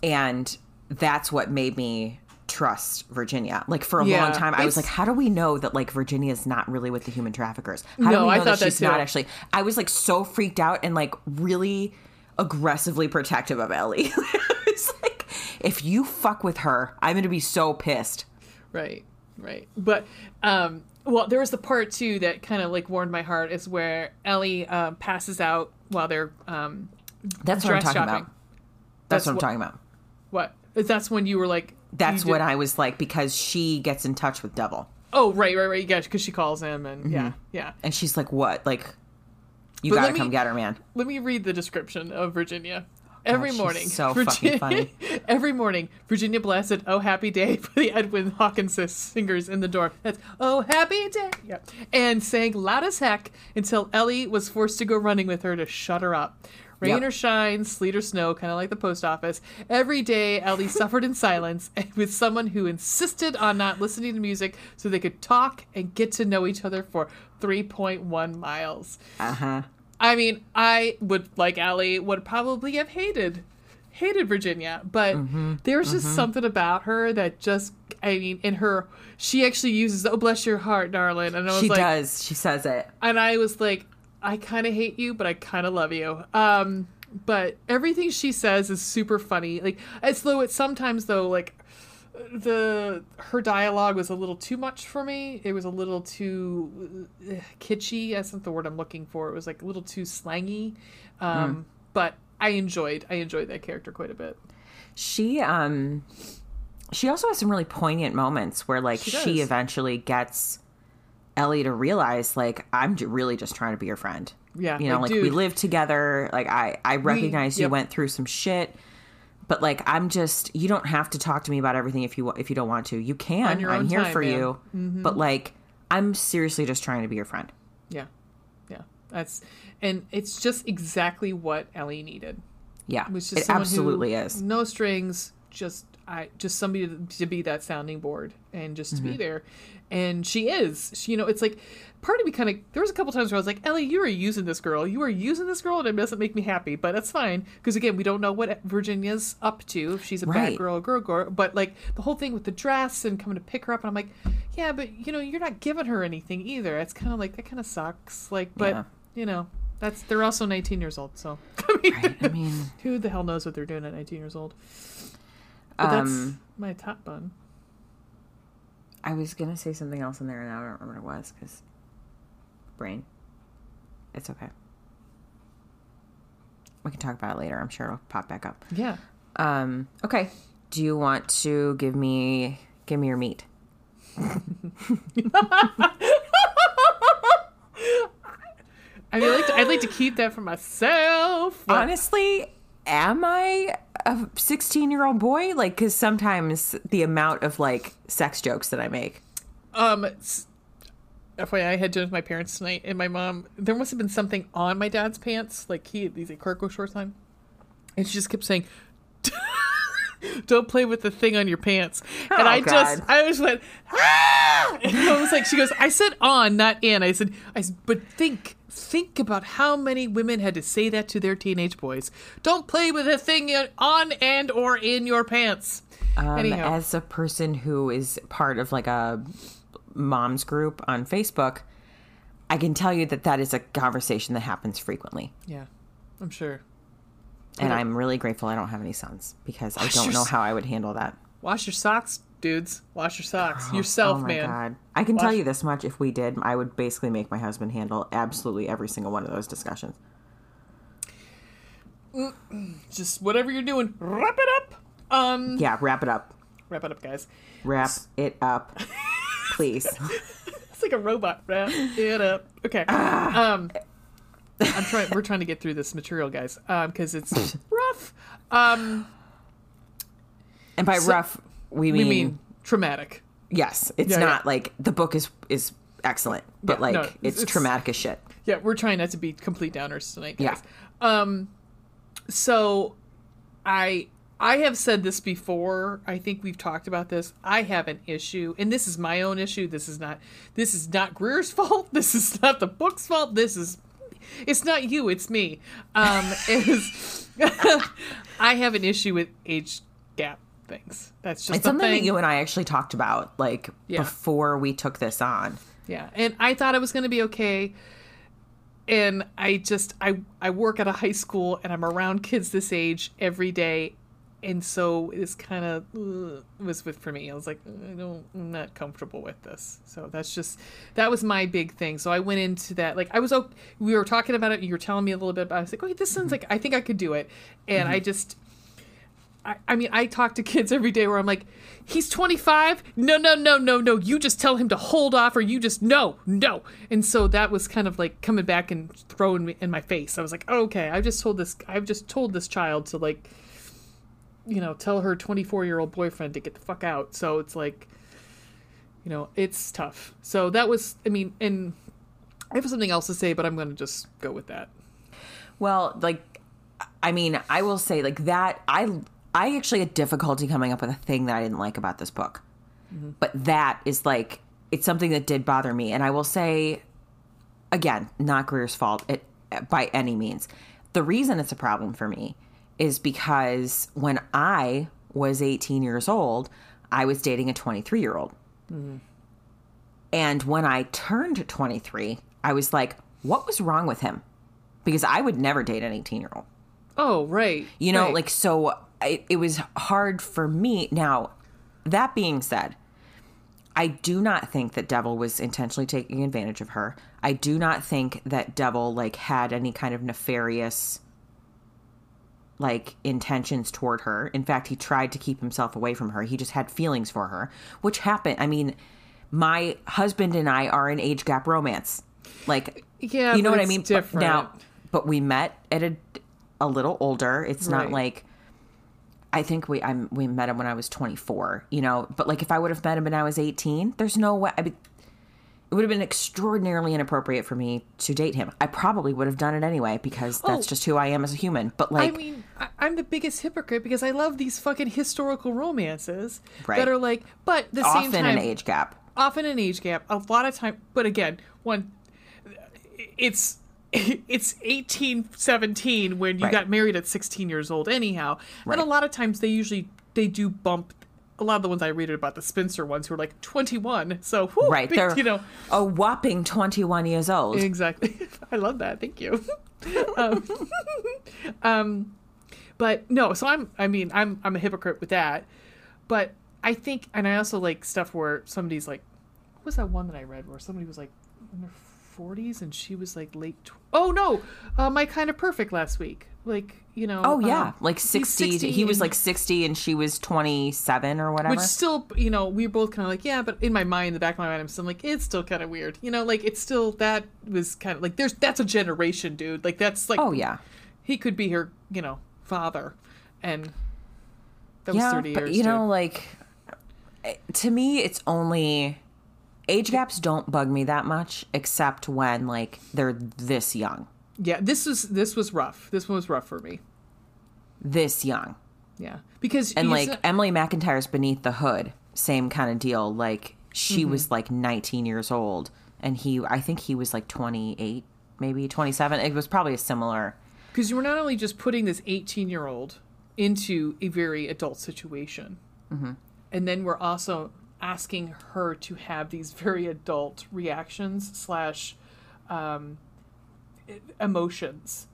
and that's what made me trust Virginia. Like for a Yeah, long time, I was like, how do we know that like Virginia is not really with the human traffickers? How No, do we I know thought that she's not too. actually? I was like so freaked out and like really aggressively protective of Ellie. it's like if you fuck with her, I'm gonna be so pissed. Right, right. But um well, there was the part too that kind of like warmed my heart is where Ellie um, passes out while they're um That's what I'm talking shopping. about. That's, That's what I'm what- talking about. That's when you were like That's what I was like because she gets in touch with Devil Oh, right, right, right. Yeah, because she calls him and mm-hmm. yeah, yeah. and she's like, "What? Like, you But gotta me- come get her, man." Let me read the description of Virginia. Oh, Every she's morning, so fucking funny. Every morning, Virginia blasted "Oh Happy Day" for the Edwin Hawkins singers in the door. That's "Oh Happy Day," yeah, and sang loud as heck until Ellie was forced to go running with her to shut her up. Rain Yep. or shine, sleet or snow, kind of like the post office. Every day, Ellie suffered in silence with someone who insisted on not listening to music so they could talk and get to know each other for 3.1 miles. Uh huh. I mean, I would like Allie would probably have hated hated Virginia, but Mm-hmm. there's just something about her that just I mean, in her she actually uses "Oh bless your heart, darling," and I was She like, does. She says it. and I was like, I kind of hate you, but I kind of love you. Um, but everything she says is super funny. Like as though it's sometimes though like the her dialogue was a little too much for me. It was a little too uh, kitschy. That's not the word I'm looking for. It was like a little too slangy. Um, But I enjoyed I enjoyed that character quite a bit. She um she also has some really poignant moments where like She she, eventually gets Ellie to realize like I'm really just trying to be your friend. Yeah, You know, like, like, we live together. Like I I recognize you yep. went through some shit. But like I'm just you don't have to talk to me about everything if you if you don't want to. You can. I'm here time, for man. you. But like I'm seriously just trying to be your friend. Yeah, yeah. That's and it's just exactly what Ellie needed. Yeah. It was just it absolutely is. No strings, just I just somebody to, to be that sounding board and just to Mm-hmm. be there. And she is. She, you know, it's like part of me kind of there was a couple times where I was like, Ellie, you are using this girl. You are using this girl, and it doesn't make me happy. But that's fine because again, we don't know what Virginia's up to. If she's a bad girl, a girl, girl. But like the whole thing with the dress and coming to pick her up, and I'm like, yeah, but you know, you're not giving her anything either. It's kind of like that kind of sucks. Like, but Yeah. you know. That's they're also 19 years old, so I mean, Right. I mean, who the hell knows what they're doing at 19 years old? But that's um my top bun. I was gonna say something else in there, and I don't remember what it was because brain. It's okay. We can talk about it later. I'm sure it'll pop back up. Yeah. Um. Okay. Do you want to give me give me your meat? I mean, I'd like to, I'd like to keep that for myself. Honestly, am I a 16 year old boy? Like, because sometimes the amount of like sex jokes that I make. um, FYI, I had dinner with my parents tonight, and my mom. There must have been something on my dad's pants, like he had these like cargo shorts on, and she just kept saying. don't play with the thing on your pants. And Oh, I just, I just went, ah! And I was like, she goes, I said on, not in. I said, I said, but think, think about how many women had to say that to their teenage boys. Don't play with a thing on and or in your pants. Um, Anyhow, as a person who is part of like a mom's group on Facebook, I can tell you that that is a conversation that happens frequently. yeah, I'm sure. And. I'm really grateful I don't have any sons because I don't your know how I would handle that. Wash your socks, dudes. Wash your socks. Yourself, oh man. god. I can tell you this much if we did, I would basically make my husband handle absolutely every single one of those discussions. Just whatever you're doing, wrap it up. Um, Yeah, wrap it up. wrap it up, guys. Wrap it up. Please. It's like a robot. Wrap it up. Okay. Um, I'm trying. We're trying to get through this material, guys, because it's rough. Um, And by rough, we mean, we mean traumatic. yes, it's Yeah, not yeah. like the book is is excellent, but Yeah, like no, it's, it's- traumatic as shit. Yeah, we're trying not to be complete downers tonight, Yeah. Um, so I I have said this before. I think we've talked about this. I have an issue, and this is my own issue. This is not this is not Greer's fault. This is not the book's fault. This is it's not you. It's me. Um, is I have an issue with age gap things. That's just It's the something thing. that you and I actually talked about like Yeah. before we took this on. Yeah, and I thought it was going to be okay. And I just I I work at a high school and I'm around kids this age every day, and so it's kind of uh, was with for me. I was like, mm, I don't, I'm not comfortable with this. So that's just that was my big thing. So I went into that like I was o- we were talking about it. You were telling me a little bit about. It. I was like, okay, this sounds mm-hmm. like I think I could do it, and I mm-hmm. just. I, I mean, I talk to kids every day where I'm like, he's 25. No, no, no, no, no. You just tell him to hold off, or you just no, no. And so that was kind of like coming back and throwing me in my face. I was like, okay, I've just told this, I've just told this child to like, you know, tell her 24 year old boyfriend to get the fuck out. So it's like, you know, it's tough. So that was, I mean, and I have something else to say, but I'm going to just go with that. Well, like I mean, I will say like that I I actually had difficulty coming up with a thing that I didn't like about this book. But that is like it's something that did bother me and I will say again, not Greer's fault it, by any means. The reason it's a problem for me is because when I was 18 years old, I was dating a 23 year old. And when I turned 23, I was like, what was wrong with him? Because I would never date an 18 year old. Oh, right. You know, right. like, so it, it was hard for me. Now, that being said, I do not think that Devil was intentionally taking advantage of her. I do not think that Devil, like, had any kind of nefarious, like, intentions toward her. In fact, he tried to keep himself away from her. He just had feelings for her, which happened. I mean, my husband and I are in age gap romance. Like, Yeah, you know what I mean? But now, but we met at a a little older. It's not like I think we I we met him when I was 24, you know, but like if I would have met him when I was 18, there's no way I mean it would have been extraordinarily inappropriate for me to date him. I probably would have done it anyway because that's Oh. just who I am as a human. But like I mean, I, I'm the biggest hypocrite because I love these fucking historical romances Right. that are like, but the often same time, an age gap. often an age gap. A lot of time, but again, one, it's it's 18, 17 when you Right. got married at 16 years old, anyhow. Right. And a lot of times they usually they do bump. A lot of the ones I read about the Spencer ones who are like 21. So whew, Right. big- They're you know a whopping 21 years old. Exactly. I love that. Thank you. um, um, but no, so I'm. I mean, I'm. I'm a hypocrite with that. But I think, and I also like stuff where somebody's like, what was that one that I read where somebody was like in their 40s and she was like late. Tw- oh no, uh, my kind of perfect last week. Like you know. Oh yeah, um, like he's 60, he was and- like 60 and she was 27 or whatever. which still, you know, we were both kind of like, yeah, but in my mind, in the back of my mind, I'm still like, it's still kind of weird, you know, like it's still that was kind of like there's that's a generation, dude. Like that's like, oh yeah. he could be her, you know, father, and that was yeah, thirty but years. you know, like eh, to me, it's only age gaps don't bug me that much, except when like they're this young, yeah, this was this was rough. This one was rough for me. this young. Yeah, because And like not- Emily McIntire's Beneath the Hood, same kind of deal. Like she Mm-hmm. was like 19 years old, and he, I think he was like 28, maybe 27. It was probably a similar. because you were not only just putting this 18 year old into a very adult situation, and then we're also asking her to have these very adult reactions slash um, emotions,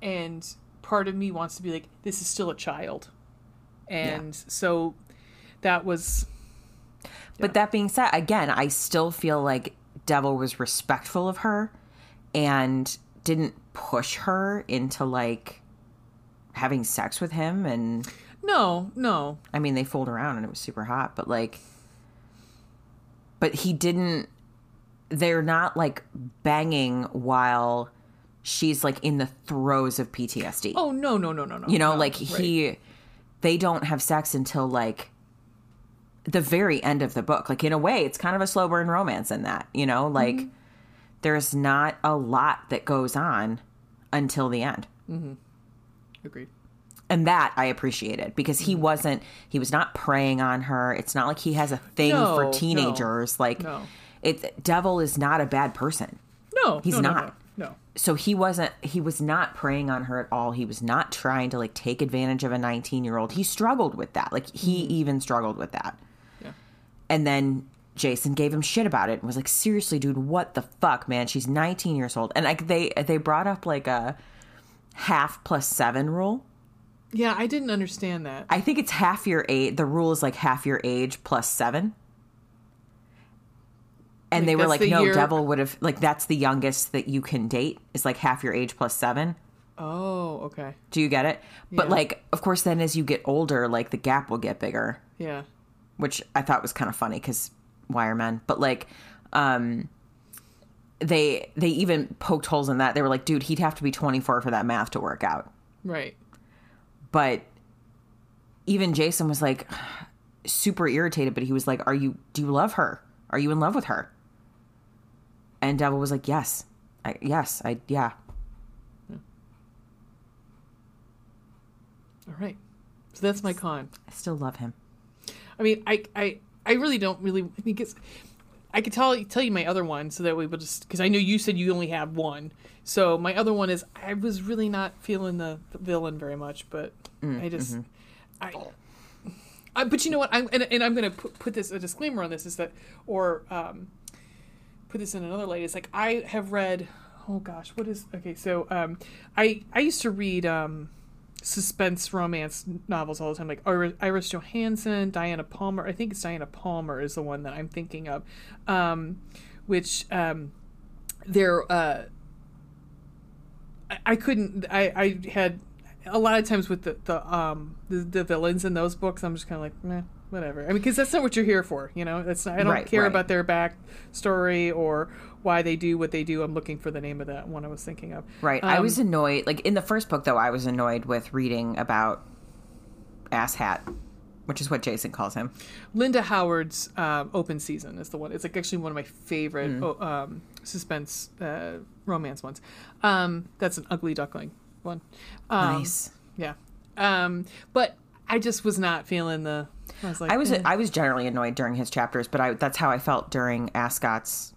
and part of me wants to be like, this is still a child, and so that was But that being said, again, I still feel like Devil was respectful of her and didn't push her into like having sex with him. And no, no, I mean, they fooled around and it was super hot, but like, but he didn't, they're not like banging while she's like in the throes of PTSD. oh no, no, no, no, no, you know, no, like right. he, they don't have sex until like the very end of the book. Like in a way, it's kind of a slow burn romance in that, you know, like Mm-hmm. there's not a lot that goes on until the end. agreed. And that I appreciated because Mm-hmm. he wasn't, he was not preying on her. It's not like he has a thing No, for no, teenagers. Like, no. it, Devil is not a bad person. No, He's no, no, not. No, no. so he wasn't he was not preying on her at all he was not trying to like take advantage of a 19 year old he struggled with that like he even struggled with that Yeah. and then jason gave him shit about it and was like seriously dude what the fuck man she's 19 years old and like they they brought up like a half plus seven rule Yeah, I didn't understand that. i think it's half your age the rule is like half your age plus seven and Like, they were like the no year- devil would have like that's the youngest that you can date is like half your age plus seven Oh, okay. Do you get it? But like, of course, then as you get older, like the gap will get bigger, Yeah. which I thought was kind of funny because why are men? But like, um, they they even poked holes in that. They were like, dude, he'd have to be 24 for that math to work out. Right. But even Jason was like super irritated. But he was like, "Are you? Do you love her? Are you in love with her?" And Devil was like, "Yes, I, yes, I yeah." Hmm. All right. So that's my con. I still love him. I mean, I I I really don't really because I could tell tell you my other one so that we would just because I know you said you only have one. So my other one is I was really not feeling the, the villain very much, but I just I, I. But you know what? I'm and, and I'm going to put, put this a disclaimer on this is that or um, put this in another light. It's like I have read. Oh gosh, what is okay? So um, I I used to read um suspense romance novels all the time, like Iris, Iris Johansen, Diana Palmer. I think it's Diana Palmer is the one that I'm thinking of, um, which um, they're. Uh, I, I couldn't. I, I had a lot of times with the the um the, the villains in those books. I'm just kind of like, meh, whatever. I mean, because that's not what you're here for, you know. That's not, I don't Right, care right. about their back story or why they do what they do. I'm looking for the name of that one I was thinking of. Right. I Um, was annoyed. Like in the first book, though, I was annoyed with reading about Ass Hat, which is what Jason calls him. Linda Howard's um, Open Season is the one. It's like actually one of my favorite Mm. um, suspense uh, romance ones. Um, that's an ugly duckling one. Um, nice. Yeah. Um, but I just was not feeling the. I was like, I was eh. I was generally annoyed during his chapters, but I that's how I felt during Ass Hat's.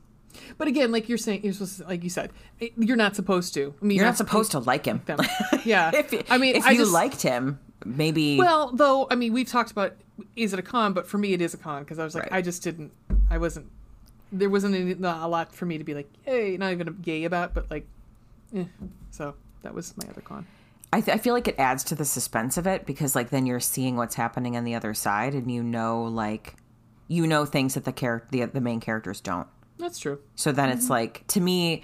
But again, like you're saying, you're supposed to, like you said, you're not supposed to. I mean, You're not supposed to like him. Yeah. if I mean, if I you just, liked him, maybe. Well, though, I mean, we've talked about is it a con, but for me, it is a con because I was like, Right. I just didn't, I wasn't, there wasn't any, a lot for me to be like, hey, not even a yay about, but like, eh. so that was my other con. I, th- I feel like it adds to the suspense of it because like then you're seeing what's happening on the other side, and you know like you know things that the character the, the main characters don't. That's true. So then Mm-hmm. it's like to me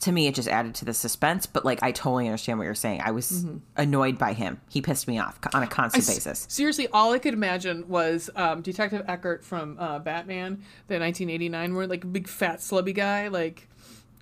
to me it just added to the suspense, but like I totally understand what you're saying. I was annoyed by him. He pissed me off on a constant Mm-hmm. I basis. Seriously, all I could imagine was um, Detective Eckhardt from uh, Batman, the 1989, where like a big fat slubby guy, like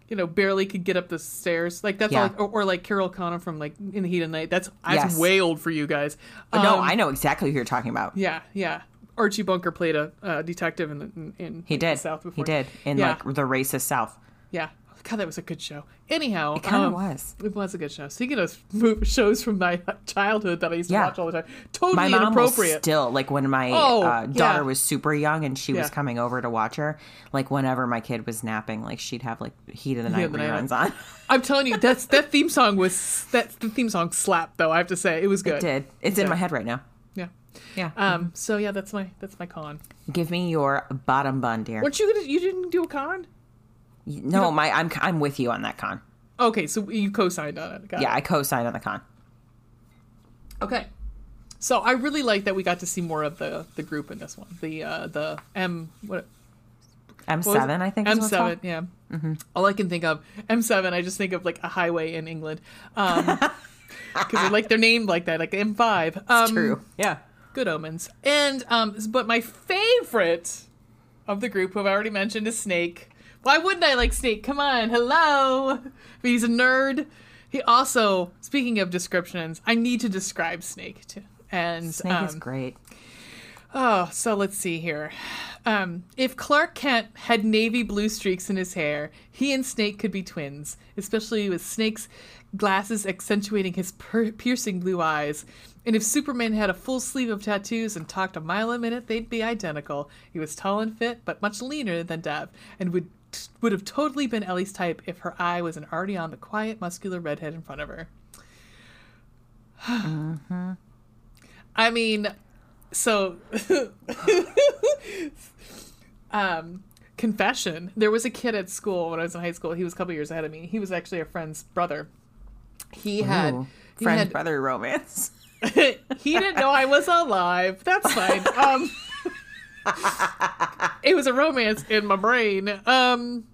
you know, barely could get up the stairs. Like that's Yeah. all. Or, or like Carroll O'Connor from like In the Heat of Night. That's that's Yes. way old for you guys. no, Um, I know exactly who you're talking about. Yeah, yeah. Archie Bunker played a uh, detective in the in, in He the did. South before. He did in Yeah. like the racist South. Yeah. God, that was a good show. Anyhow, It kind of um, was. It was a good show. Speaking of shows from my childhood that I used to Yeah. watch all the time, totally My mom inappropriate. still like when my Oh, uh, daughter yeah. was super young and she Yeah. was coming over to watch her. Like whenever my kid was napping, like she'd have like Heat of the Night of the Night reruns on. I'm telling you, that's that theme song was that the theme song slapped though. I have to say, it was good. It did. It's in my head right now. Yeah. Yeah. Um. So yeah, that's my that's my con. Give me your bottom bun, dear. Weren't you gonna? You didn't do a con? No, my I'm I'm with you on that con. Okay, so you co-signed on it. Got Yeah, it. I co-signed on the con. Okay. So I really like that we got to see more of the the group in this one. The uh the M what M seven. I think. M7, called. yeah. All I can think of M7. I just think of like a highway in England, um, because like they're named like that, like M5. Um, True. Yeah. Good omens. And um, but my favorite of the group, who I've already mentioned, is Snake. Why wouldn't I like Snake? Come on, hello. But he's a nerd. He also, speaking of descriptions, I need to describe Snake too. And Snake is um, great. Oh, so let's see here. Um, if Clark Kent had navy blue streaks in his hair, he and Snake could be twins, especially with Snake's glasses accentuating his per- piercing blue eyes. And if Superman had a full sleeve of tattoos and talked a mile a minute, they'd be identical. He was tall and fit, but much leaner than Dev, and would would have totally been Ellie's type if her eye wasn't already on the quiet, muscular redhead in front of her. I mean, so um confession. There was a kid at school when i was in high school. He was a couple years ahead of me. He was actually a friend's brother. He had Ooh, he friend had- brother romance. he didn't know i was alive. That's fine. Um it was a romance in my brain um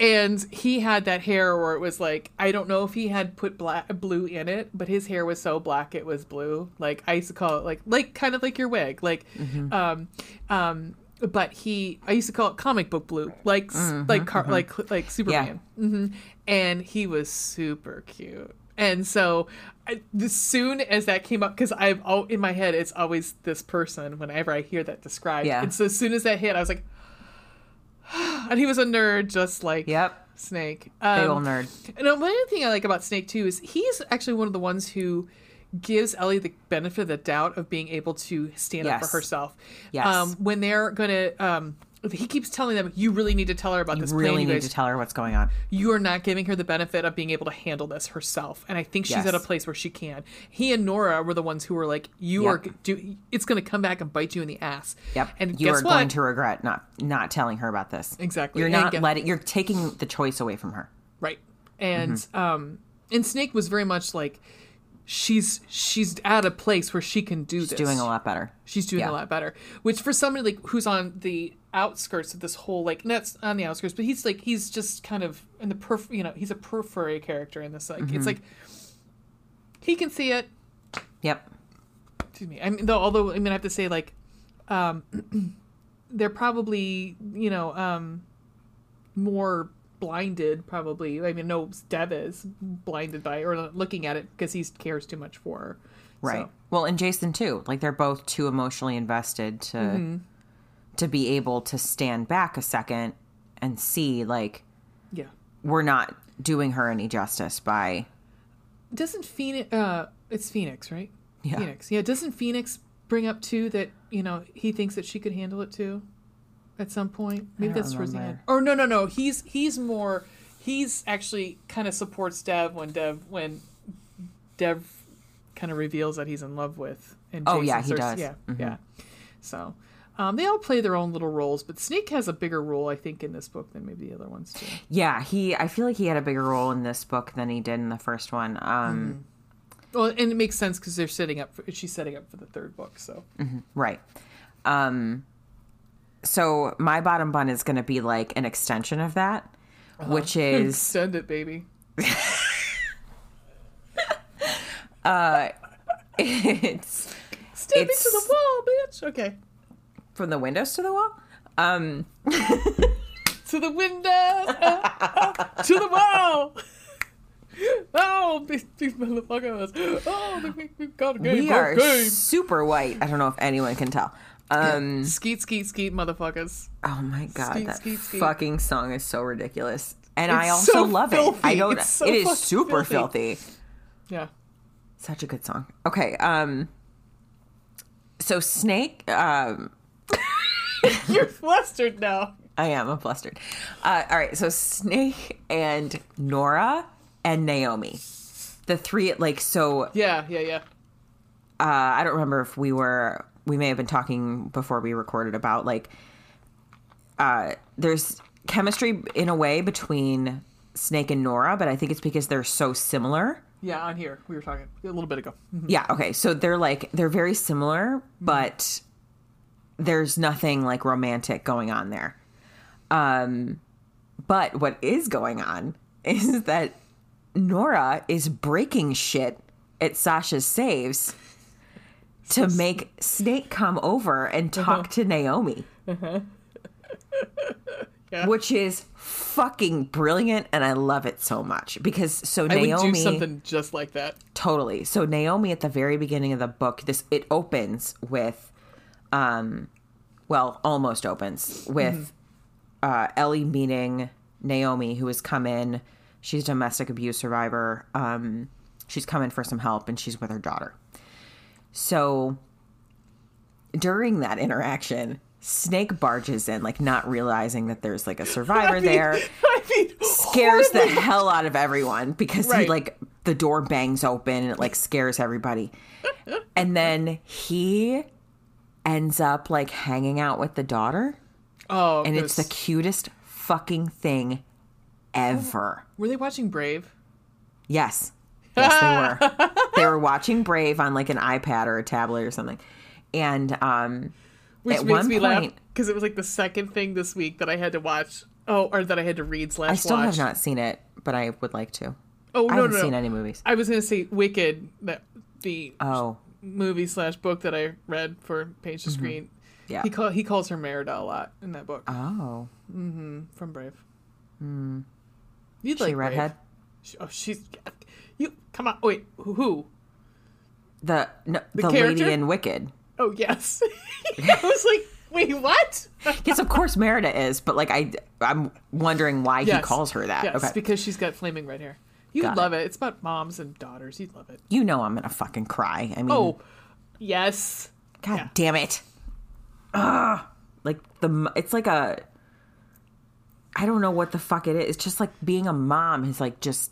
and he had that hair where it was like I don't know if he had put black blue in it, but his hair was so black it was blue. Like I used to call it like like kind of like your wig, like um um. But he, I used to call it comic book blue, like s like car, like like Superman. hmm And he was super cute. And so, I, as soon as that came up, because I've all in my head, it's always this person. Whenever I hear that described, Yeah. and so as soon as that hit, I was like, and he was a nerd just like Yep. Snake. Big Um, old nerd. and one other thing I like about Snake too is he's actually one of the ones who gives Ellie the benefit of the doubt of being able to stand up for herself. Yes. Um, when they're gonna, um, he keeps telling them, "You really need to tell her about this plan. Really You need guys, to tell her what's going on. you are not giving her the benefit of being able to handle this herself." And I think she's Yes. at a place where she can. He and Nora were the ones who were like, "You Yep. are do. It's going to come back and bite you in the ass." Yep. And you are what? going to regret not not telling her about this. Exactly. You're not letting. You're taking the choice away from her. Right. And Mm-hmm. um and Snake was very much like she's she's at a place where she can do She's this. doing a lot better. She's doing yeah. a lot better. Which for somebody like who's on the outskirts of this whole like that's on the outskirts, but he's like he's just kind of in the perf you know, he's a periphery character in this like Mm-hmm. it's like he can see it. Yep. Excuse me. I mean though although I mean I have to say like um they're probably, you know, um more blinded probably i mean no dev is blinded by or looking at it because he cares too much for her Right. So, Well, and Jason too. Like they're both too emotionally invested to Mm-hmm. To be able to stand back a second and see like yeah. we're not doing her any justice by doesn't phoenix uh it's phoenix right? Yeah. phoenix. Yeah doesn't phoenix bring up too that you know he thinks that she could handle it too at some point? Maybe that's towards the end. or no no no. He's he's more he's actually kind of supports dev when dev when dev kind of reveals that he's in love with and Oh, Jason yeah, he does. yeah Mhm. yeah. So um, they all play their own little roles but snake has a bigger role i think in this book than maybe the other ones too yeah he i feel like he had a bigger role in this book than he did in the first one um well and it makes sense because they're setting up for, she's setting up for the third book so. Right. Um so my bottom bun is going to be like an extension of that which is extend it baby. It's Step It's- into the wall, bitch. Okay. From the windows to the wall um To the window. to the wall. Oh, these, these motherfuckers. Oh, make me got a game. we are game. super white i don't know if anyone can tell um Skeet, skeet, skeet, motherfuckers. oh my god Skeet, that skeet, skeet. fucking song is so ridiculous and I also so love filthy. it. I don't. It's so it is super filthy. filthy. Yeah. Such a good song. Okay. Um. So Snake. Um. You're flustered now. I am. I'm flustered. Uh, all right. So Snake and Nora and Naomi, the three. Like so. Yeah, yeah, yeah. uh, I don't remember if we were we may have been talking before we recorded about like uh, there's chemistry in a way between Snake and Nora, but I think it's because they're so similar. Yeah, on here. We were talking a little bit ago. Yeah, okay. So they're like they're very similar, but there's nothing like romantic going on there. Um but what is going on is that Nora is breaking shit at Sasha's Saves to make Snake come over and talk to Naomi. Yeah. Which is fucking brilliant and I love it so much because so I Naomi would do something just like that. Totally. So Naomi at the very beginning of the book, this it opens with um well, almost opens with uh Ellie meeting Naomi who has come in. She's a domestic abuse survivor. Um she's come in for some help and she's with her daughter. So during that interaction, Snake barges in, like not realizing that there's like a survivor I mean- there I mean, scares the hell out of everyone because he like the door bangs open and it like scares everybody. and then he ends up like hanging out with the daughter Oh, and it's the cutest fucking thing ever. Were they watching Brave? Yes. Yes, they were. they were watching Brave on like an iPad or a tablet or something. And um Which at makes one point because it was like the second thing this week that I had to watch. Oh, or that I had to read slash I still watch. have not seen it, but I would like to. Oh I no, haven't no, no. seen any movies. I was gonna say Wicked, that the Oh. Movie slash book that I read for Page to Screen. Mm-hmm. Yeah. He call he calls her Merida a lot in that book Oh. from Brave. You'd Hmm. She like Brave. redhead? She- Oh, she's you. Come on, wait, who? The no, the, character? lady in Wicked. Oh yes. I was like, wait, what? Yes, of course Merida is, but like I, I'm wondering why he calls her that. Yes, okay, because she's got flaming red hair. You'd Got love it. It's about moms and daughters. You'd love it. you know I'm gonna fucking cry. I mean, Oh, yes. god yeah. damn it! Ah, like the it's like a, I don't know what the fuck it is. It's just like being a mom has like just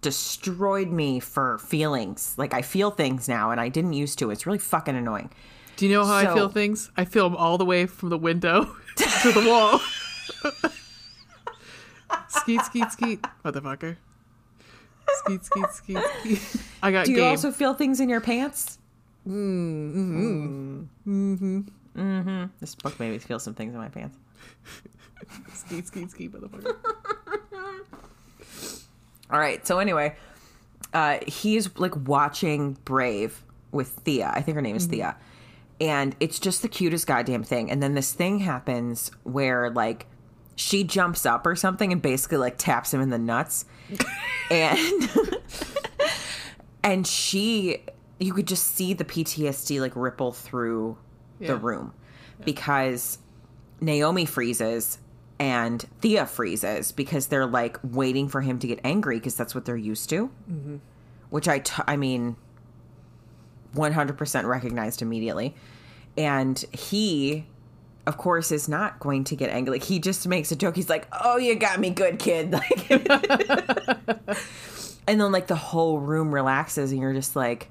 destroyed me for feelings. Like I feel things now, and I didn't used to. It's really fucking annoying. Do you know how I feel things? I feel them all the way from the window to the wall. skeet, skeet, skeet, motherfucker. Skeet, skeet, skeet, skeet. I got Do you game. also feel things in your pants? Mm-hmm. Mm-hmm. Mm-hmm. This book made me feel some things in my pants. Skeet, skeet, skeet, motherfucker. All right. So anyway, uh, he's like watching Brave with Thea. I think her name is Thea, and it's just the cutest goddamn thing. And then this thing happens where like she jumps up or something and basically like taps him in the nuts, and and she you could just see the PTSD like ripple through Yeah. the room because Naomi freezes and Thea freezes because they're like waiting for him to get angry because that's what they're used to. Mm-hmm. Which I, t- I mean, 100% recognized immediately. And he, of course, is not going to get angry. Like, he just makes a joke. He's like, oh, you got me good, kid. Like, and then, like, the whole room relaxes and you're just like,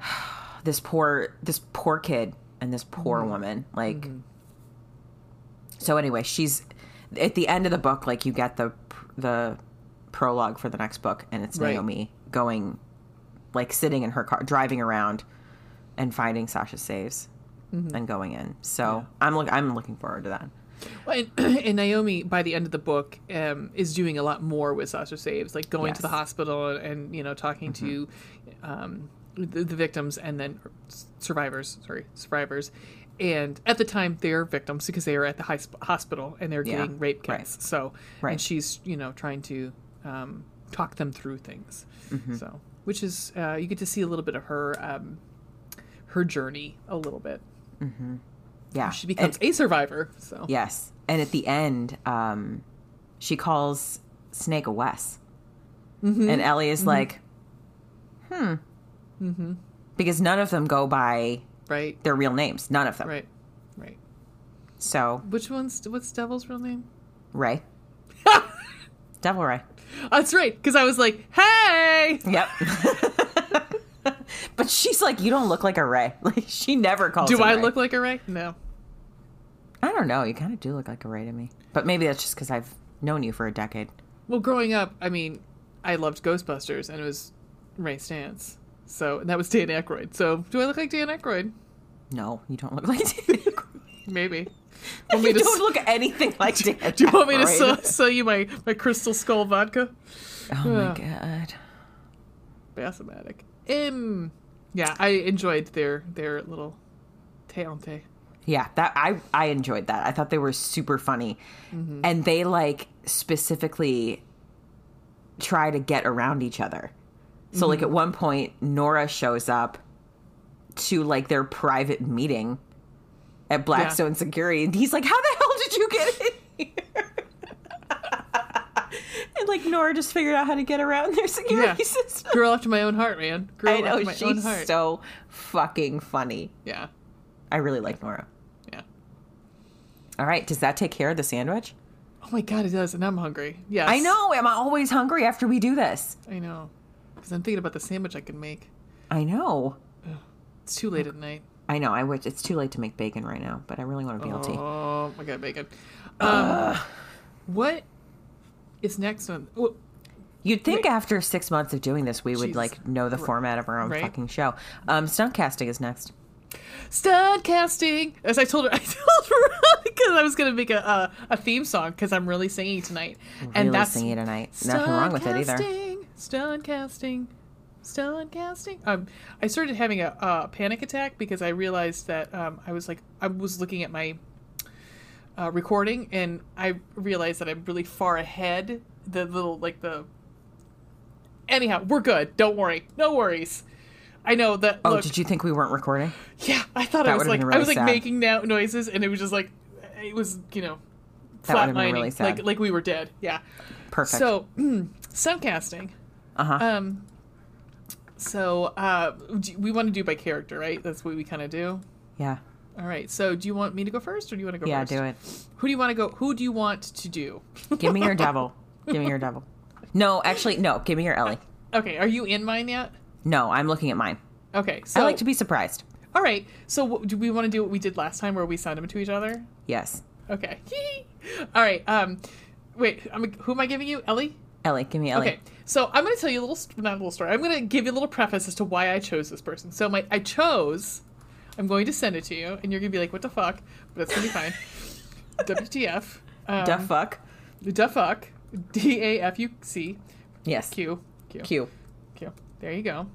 this poor, this poor kid and this poor mm-hmm. woman. Like, mm-hmm. so anyway, she's at the end of the book. Like you get the the prologue for the next book, and it's Right. Naomi going, like sitting in her car, driving around, and finding Sasha Saves, and going in. So I'm look I'm looking forward to that. Well, and, and Naomi, by the end of the book, um, is doing a lot more with Sasha Saves, like going to the hospital and, and you know talking to um, the, the victims and then survivors. Sorry, survivors. And at the time, they're victims because they are at the high sp- hospital and they're Yeah, getting rape right. kits. So, Right. and she's you know trying to um, talk them through things. Mm-hmm. So, which is uh, you get to see a little bit of her um, her journey a little bit. Yeah. She becomes And- a survivor. So yes. And at the end, um, she calls Snake a Wes. Mm-hmm. And Ellie is like, hmm. Mm-hmm. Because none of them go by right, their real names. None of them. right, right. So, Which one's what's Devil's real name? Ray. Devil Ray. That's right, because I was like, "Hey, Yep. but she's like, you don't look like a Ray. Like she never calls. do I Ray. look like a Ray?" No. I don't know. You kind of do look like a Ray to me. But maybe that's just because I've known you for a decade. Well, growing up, I mean, I loved Ghostbusters, and it was Ray Stantz. So that was Dan Aykroyd. So do I look like Dan Aykroyd? No, you don't look like Dan Aykroyd. Maybe. Want You to don't look anything like Dan. do you want me to sell, sell you my, my Crystal Skull vodka? Oh my god. Bassomatic. Um, yeah, I enjoyed their their little teante. Yeah, that I I enjoyed that. I thought they were super funny, Mm-hmm. and they like specifically try to get around each other. So like at Mm-hmm. one point, Nora shows up to like their private meeting at Blackstone Security, and he's like, "How the hell did you get in here?" And like Nora just figured out how to get around their security Yeah. system. Girl after my own heart, man. Girl I know after my own she's so fucking funny. yeah, I really like Nora. yeah. All right, does that take care of the sandwich? Oh my god, it does, and I'm hungry. Yes, I know. Am I always hungry after we do this? I know. Because I'm thinking about the sandwich I can make. I know. It's too late at night. I know. I wish it's too late to make bacon right now, but I really want a BLT. Oh, my god, bacon. Um, what is next on? Well, You'd think wait. after six months of doing this, we would like know the format of our own Right. fucking show. Um, stunt casting is next. stud casting. As I told her, I told her because I was gonna make a a, a theme song because I'm really singing tonight, Really and that's singing tonight. Nothing wrong with it either. Casting, Stunt casting, stunt casting. Um, I started having a, a panic attack because I realized that um, I was like I was looking at my uh, recording and I realized that I'm really far ahead. The little like the. Anyhow, we're good. Don't worry. No worries. I know that. Oh, look, did you think we weren't recording? yeah, I thought That I was like been I was like sad. making now noises, and it was just like it was you know flatlining, really sad. like like we were dead. Yeah. Perfect. So sound casting. uh huh. Um. So uh, we want to do by character, right? That's what we kind of do. yeah. All right. So do you want me to go first, or do you want to go Yeah. first? Do it. Who do you want to go? Who do you want to do? Give me your devil. Give me your devil. No, actually, no. Give me your Ellie. okay. Are you in mine yet? No, I'm looking at mine. Okay. So I like to be surprised. All right. So what, do we want to do what we did last time, where we signed them to each other? Yes. Okay. All right. Um. Wait. I'm, who am I giving you? Ellie. Ellie, give me Ellie. Okay, so I'm going to tell you a little, not a little story. I'm going to give you a little preface as to why I chose this person. So my, I chose. I'm going to send it to you, and you're going to be like, "What the fuck?" But that's going to be fine. WTF? Um, Da fuck. Da fuck. D A F U C Yes. Q Q Q. Q. There you go.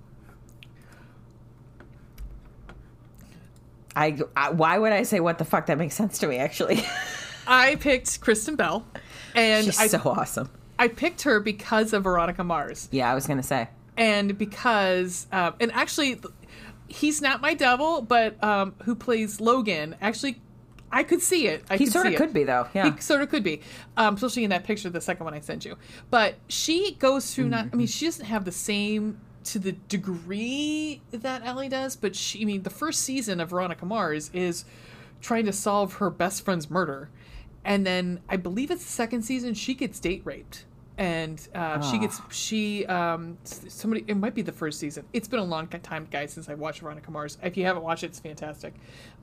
I, I why would I say what the fuck? That makes sense to me actually. I picked Kristen Bell, and She's I so awesome. I picked her because of Veronica Mars. Yeah, I was gonna say. and because um, and actually he's not my devil but um, who plays logan actually i could see it I He could sort of it. could be though. Yeah. he sort of could be um, especially in that picture the second one i sent you but she goes through not i mean she doesn't have the same to the degree that ellie does but she i mean the first season of veronica mars is trying to solve her best friend's murder and then i believe it's the second season she gets date raped and uh, she gets she um somebody it might be the first season. It's been a long time guys since i watched veronica mars. If you haven't watched it it's fantastic.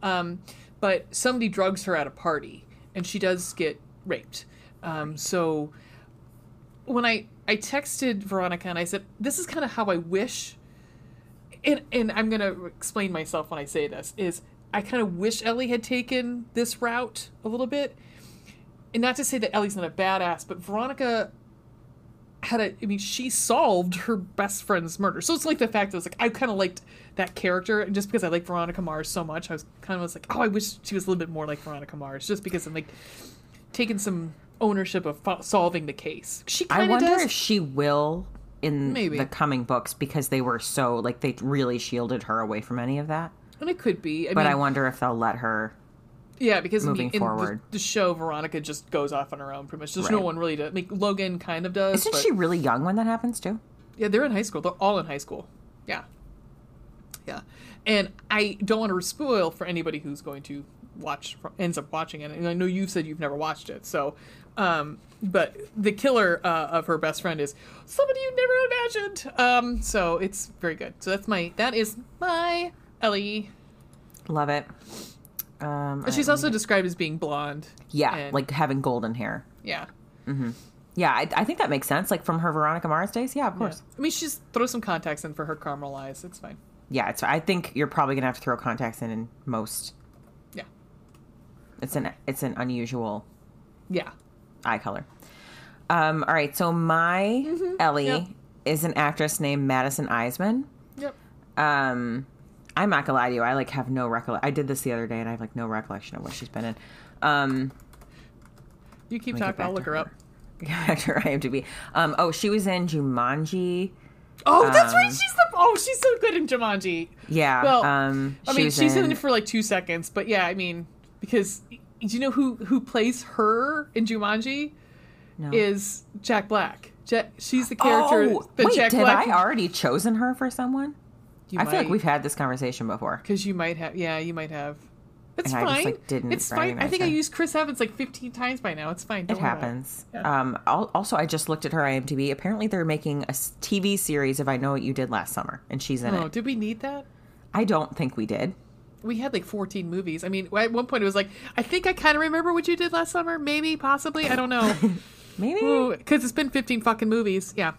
Um but somebody drugs her at a party and she does get raped. Um so when i i texted veronica and i said this is kind of how i wish and and i'm gonna explain myself when i say this is i kind of wish ellie had taken this route a little bit. And not to say that ellie's not a badass but veronica had a i mean she solved her best friend's murder so it's like the fact that it's like i kind of liked that character and just because i like veronica mars so much i was kind of was like oh i wish she was a little bit more like veronica mars just because i'm like taking some ownership of fo- solving the case she I wonder does if she will in Maybe. the coming books because they were so like they really shielded her away from any of that. and it could be I But mean, I wonder if they'll let her Yeah, because Moving in forward. the, the show, Veronica just goes off on her own pretty much. There's no one really to. I mean, Logan kind of does. Isn't but- she really young when that happens too? Yeah, they're in high school. They're all in high school. Yeah. Yeah. And I don't want to spoil for anybody who's going to watch, ends up watching it. And I know you've said you've never watched it. So, um, but the killer uh, of her best friend is somebody you never imagined. Um, so it's very good. So that's my, that is my Ellie. Love it. Um, And she's also described as being blonde. yeah, and- like having golden hair. Yeah. Yeah, I, I think that makes sense. Like from her Veronica Mars days. Yeah, of course. I mean, she's throw some contacts in for her caramel eyes. It's fine. Yeah, it's. I think you're probably gonna have to throw contacts in in most. Yeah. It's an it's an unusual Yeah. eye color. Um. All right. So my Ellie Yep. is an actress named Madison Iseman. Yep. Um, I'm not gonna lie to you. I like have no recollection. I did this the other day, and I have like no recollection of what she's been in. Um, You keep Let me get talking. I'll look her her. up. back to her IMDb. Um, oh, she was in Jumanji. Oh, that's right. Um, She's the oh, she's so good in Jumanji. Yeah. Well, um, I mean, she's in in it for like two seconds, but yeah, I mean, because do you know who who plays her in Jumanji? No. Is Jack Black. Ja- she's the character Oh, that wait, Jack Black. I already chosen her for someone? You I feel like we've had this conversation before. because you might have. Yeah, you might have. It's And I fine. just, like, didn't it's fine. I think I used Chris Evans like 15 times by now. It's fine. It Don't about happens. Yeah. Um, also, I just looked at her IMDb. Apparently, they're making a TV series of "I Know What You Did Last Summer," and she's in it. Oh, it. did we need that? I don't think we did. We had like 14 movies. I mean, at one point it was like, I think I kind of remember what you did last summer. Maybe, possibly. I don't know. Maybe. Because it's been 15 fucking movies. Yeah.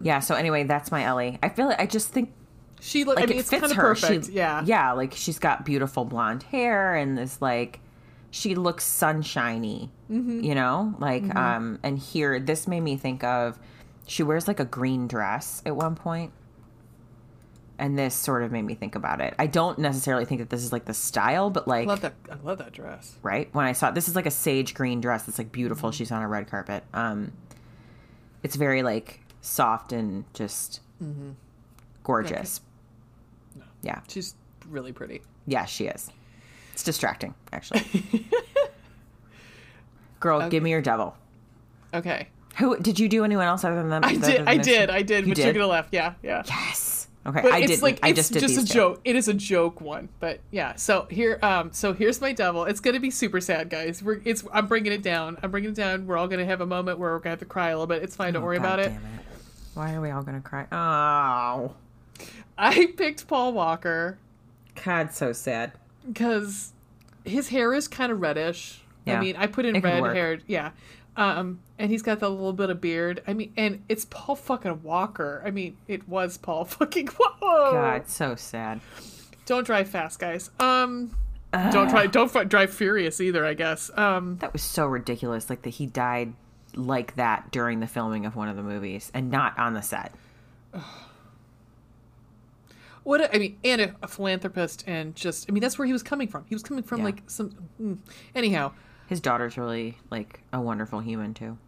Yeah. So anyway, that's my Ellie. I feel like I just think She look. like I mean, it it's fits kind of her. perfect. She, yeah. Yeah. Like she's got beautiful blonde hair and this like she looks sunshiny. Mm-hmm. You know, like um. And here, this made me think of she wears like a green dress at one. And this sort of made me think about it. I don't necessarily think that this is like the style, but I like love that. I love that dress. right when I saw it, this is like a sage green dress that's like beautiful. Mm-hmm. She's on a red carpet. Um, it's very like soft and just Mm-hmm. gorgeous. Yeah, She's really pretty. yeah, she is. It's distracting, actually. Girl, give me your devil. Okay. Who did you do? Anyone else other than them? I did. than I did. I did. You but you're did? gonna laugh. Yeah. Yeah. Yes. Okay, But I didn't. like I it's just did just a two. joke. It is a joke one, but yeah. So here, um, so here's my devil. It's gonna be super sad, guys. We're it's. I'm bringing it down. I'm bringing it down. We're all gonna have a moment where we're gonna have to cry a little bit. It's fine. Don't Oh, worry God about it. damn Why are we all gonna cry? Oh, I picked Paul Walker God, so sad. because his hair is kind of reddish. I mean, I put in It red hair. Yeah. Um, and he's got that little bit of beard. I mean, and it's Paul fucking Walker. I mean, it was Paul fucking. Whoa! God, so sad. Don't drive fast, guys. Um, don't try. Don't f- drive furious either. I guess. Um, That was so ridiculous. Like that he died like that during the filming of one of the movies and not on the set. what a, I mean, and a, a philanthropist, and just. I mean, that's where he was coming from. He was coming from Yeah. like some. mm. Anyhow, His daughter's really like a wonderful human too.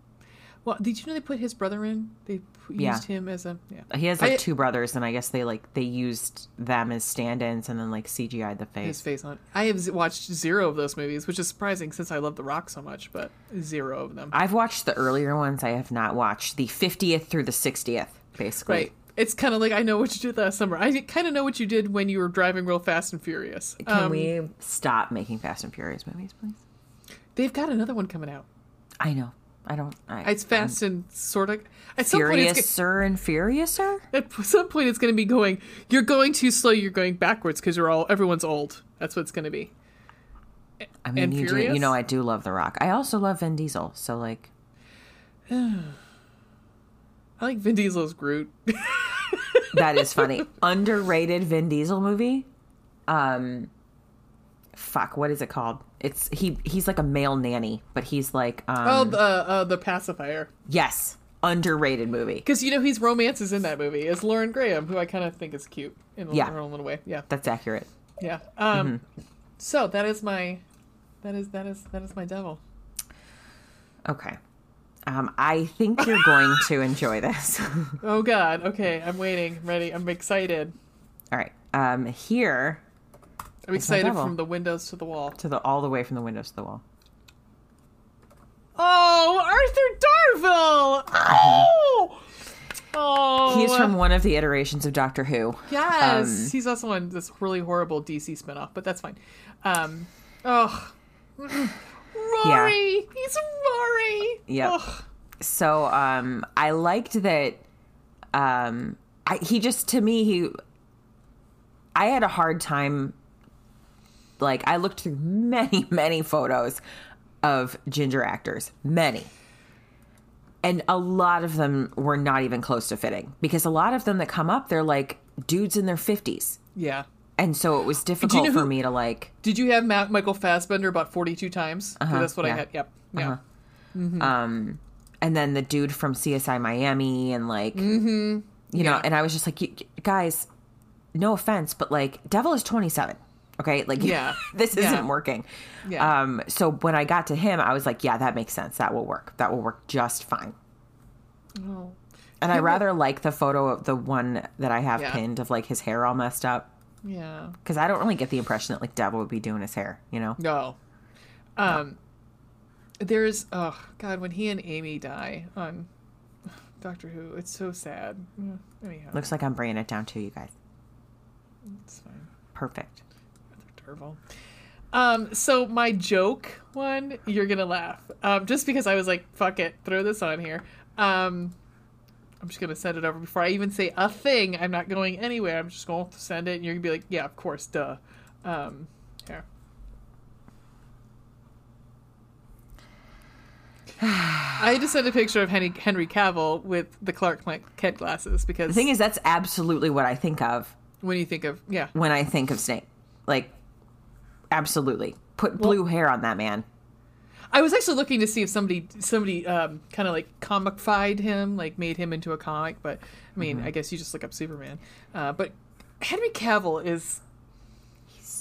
well, did you know they put his brother in? They used Yeah. him as a. Yeah. He has like I- two brothers, and I guess they like they used them as stand-ins and then like CGI'd the face. his face. on. I have watched zero of those movies, which is surprising since I love The Rock so much, but zero of them. I've watched the earlier ones. I have not watched the 50th through the 60th, basically. right. It's kind of like I know what you did last summer. I kind of know what you did when you were driving real fast and furious. Can Um, we stop making Fast and Furious movies, please? They've got another one coming out. I know. I don't. I, It's fast and sort of. At some point, it's, Furiouser and Furiouser. At some point, it's going to be going. You're going too slow. You're going backwards because you're all everyone's old. That's what it's going to be. I mean, And you, do, Furious? you know, I do love The Rock. I also love Vin Diesel. So like, I like Vin Diesel's Groot. that is funny. Underrated Vin Diesel movie. Um, fuck, what is it called? It's he. He's like a male nanny, but he's like, um, oh, the uh, the pacifier. yes, underrated movie. Because you know he's romances in that movie is Lauren Graham, who I kind of think is cute in a- Yeah. her own little way. Yeah, That's accurate. yeah. Um, Mm-hmm. so that is my, that is that is that is my devil. Okay. Um, I think you're going to enjoy this. Oh God. Okay, I'm waiting. Ready. I'm excited. All right. Um, here I'm It's excited from the windows to the wall. to the all the way from the windows to the wall. Oh, Arthur Darvill! Oh, oh, He's from one of the iterations of Doctor Who. Yes, um, he's also on this really horrible DC spinoff, but that's fine. Um, oh, Rory, he's Rory. Yep. Ugh. So um, I liked that. Um, I, he just to me he. I had a hard time. Like I looked through many many photos of ginger actors, many. And a lot of them were not even close to fitting because a lot of them that come up, they're like dudes in their 50s. Yeah. And so it was difficult know for who- me to like Did you have Ma- Michael Fassbender about 42 times? 'Cause that's what I had. Yep. Yeah. Um, and then the dude from CSI Miami and like Mm-hmm. you know and I was just like guys no offense but like Devil is 27 okay like Yeah. this Yeah. isn't working Yeah. um so when I got to him I was like yeah that makes sense that will work that will work just fine Oh. and I rather like the photo of the one that I have Yeah. pinned of like his hair all messed up Yeah. because I don't really get the impression that like Devil would be doing his hair you know No. Um, there's oh god when he and Amy die on Doctor Who, it's so sad. Anyhow, looks like I'm bringing it down to you guys it's fine. perfect Um, so my joke one, you're gonna laugh. Um, just because I was like, fuck it, throw this on here. Um, I'm just gonna send it over before I even say a thing. I'm not going anywhere. I'm just going to send it, and you're gonna be like, yeah, of course, duh. Um, here. I just sent a picture of Henry, Henry Cavill with the Clark Kent glasses because the thing is that's absolutely what I think of when you think of yeah, when I think of Snake. Like, absolutely. Put blue hair on that man. I was actually looking to see if somebody somebody um, kind of like comic-fied him, like made him into a comic. But I mean, Mm-hmm. I guess you just look up Superman. Uh, but Henry Cavill is.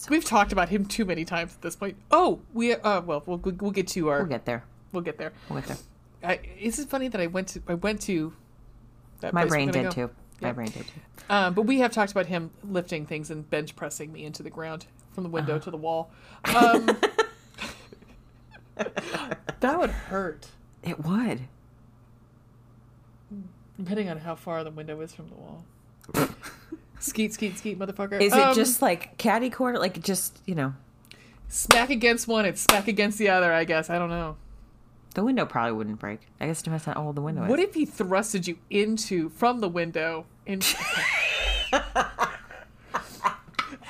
We've talked about him too many times at this point. Oh, we uh, well, we'll we'll get to our We'll get there. we'll get there. We'll get there. I, is it funny that I went to I went to that My brain did go? too. My brain did too. Um, but we have talked about him lifting things and bench pressing me into the ground from the window Uh-huh. to the wall. Um, that would hurt. It would. Depending on how far the window is from the wall. skeet, skeet, skeet, motherfucker. Is it Um, just like catty corner? Like just you know, smack against one and smack against the other? I guess I don't know. the window probably wouldn't break. I guess it depends on how old the window What is. What if he thrusted you into from the window? In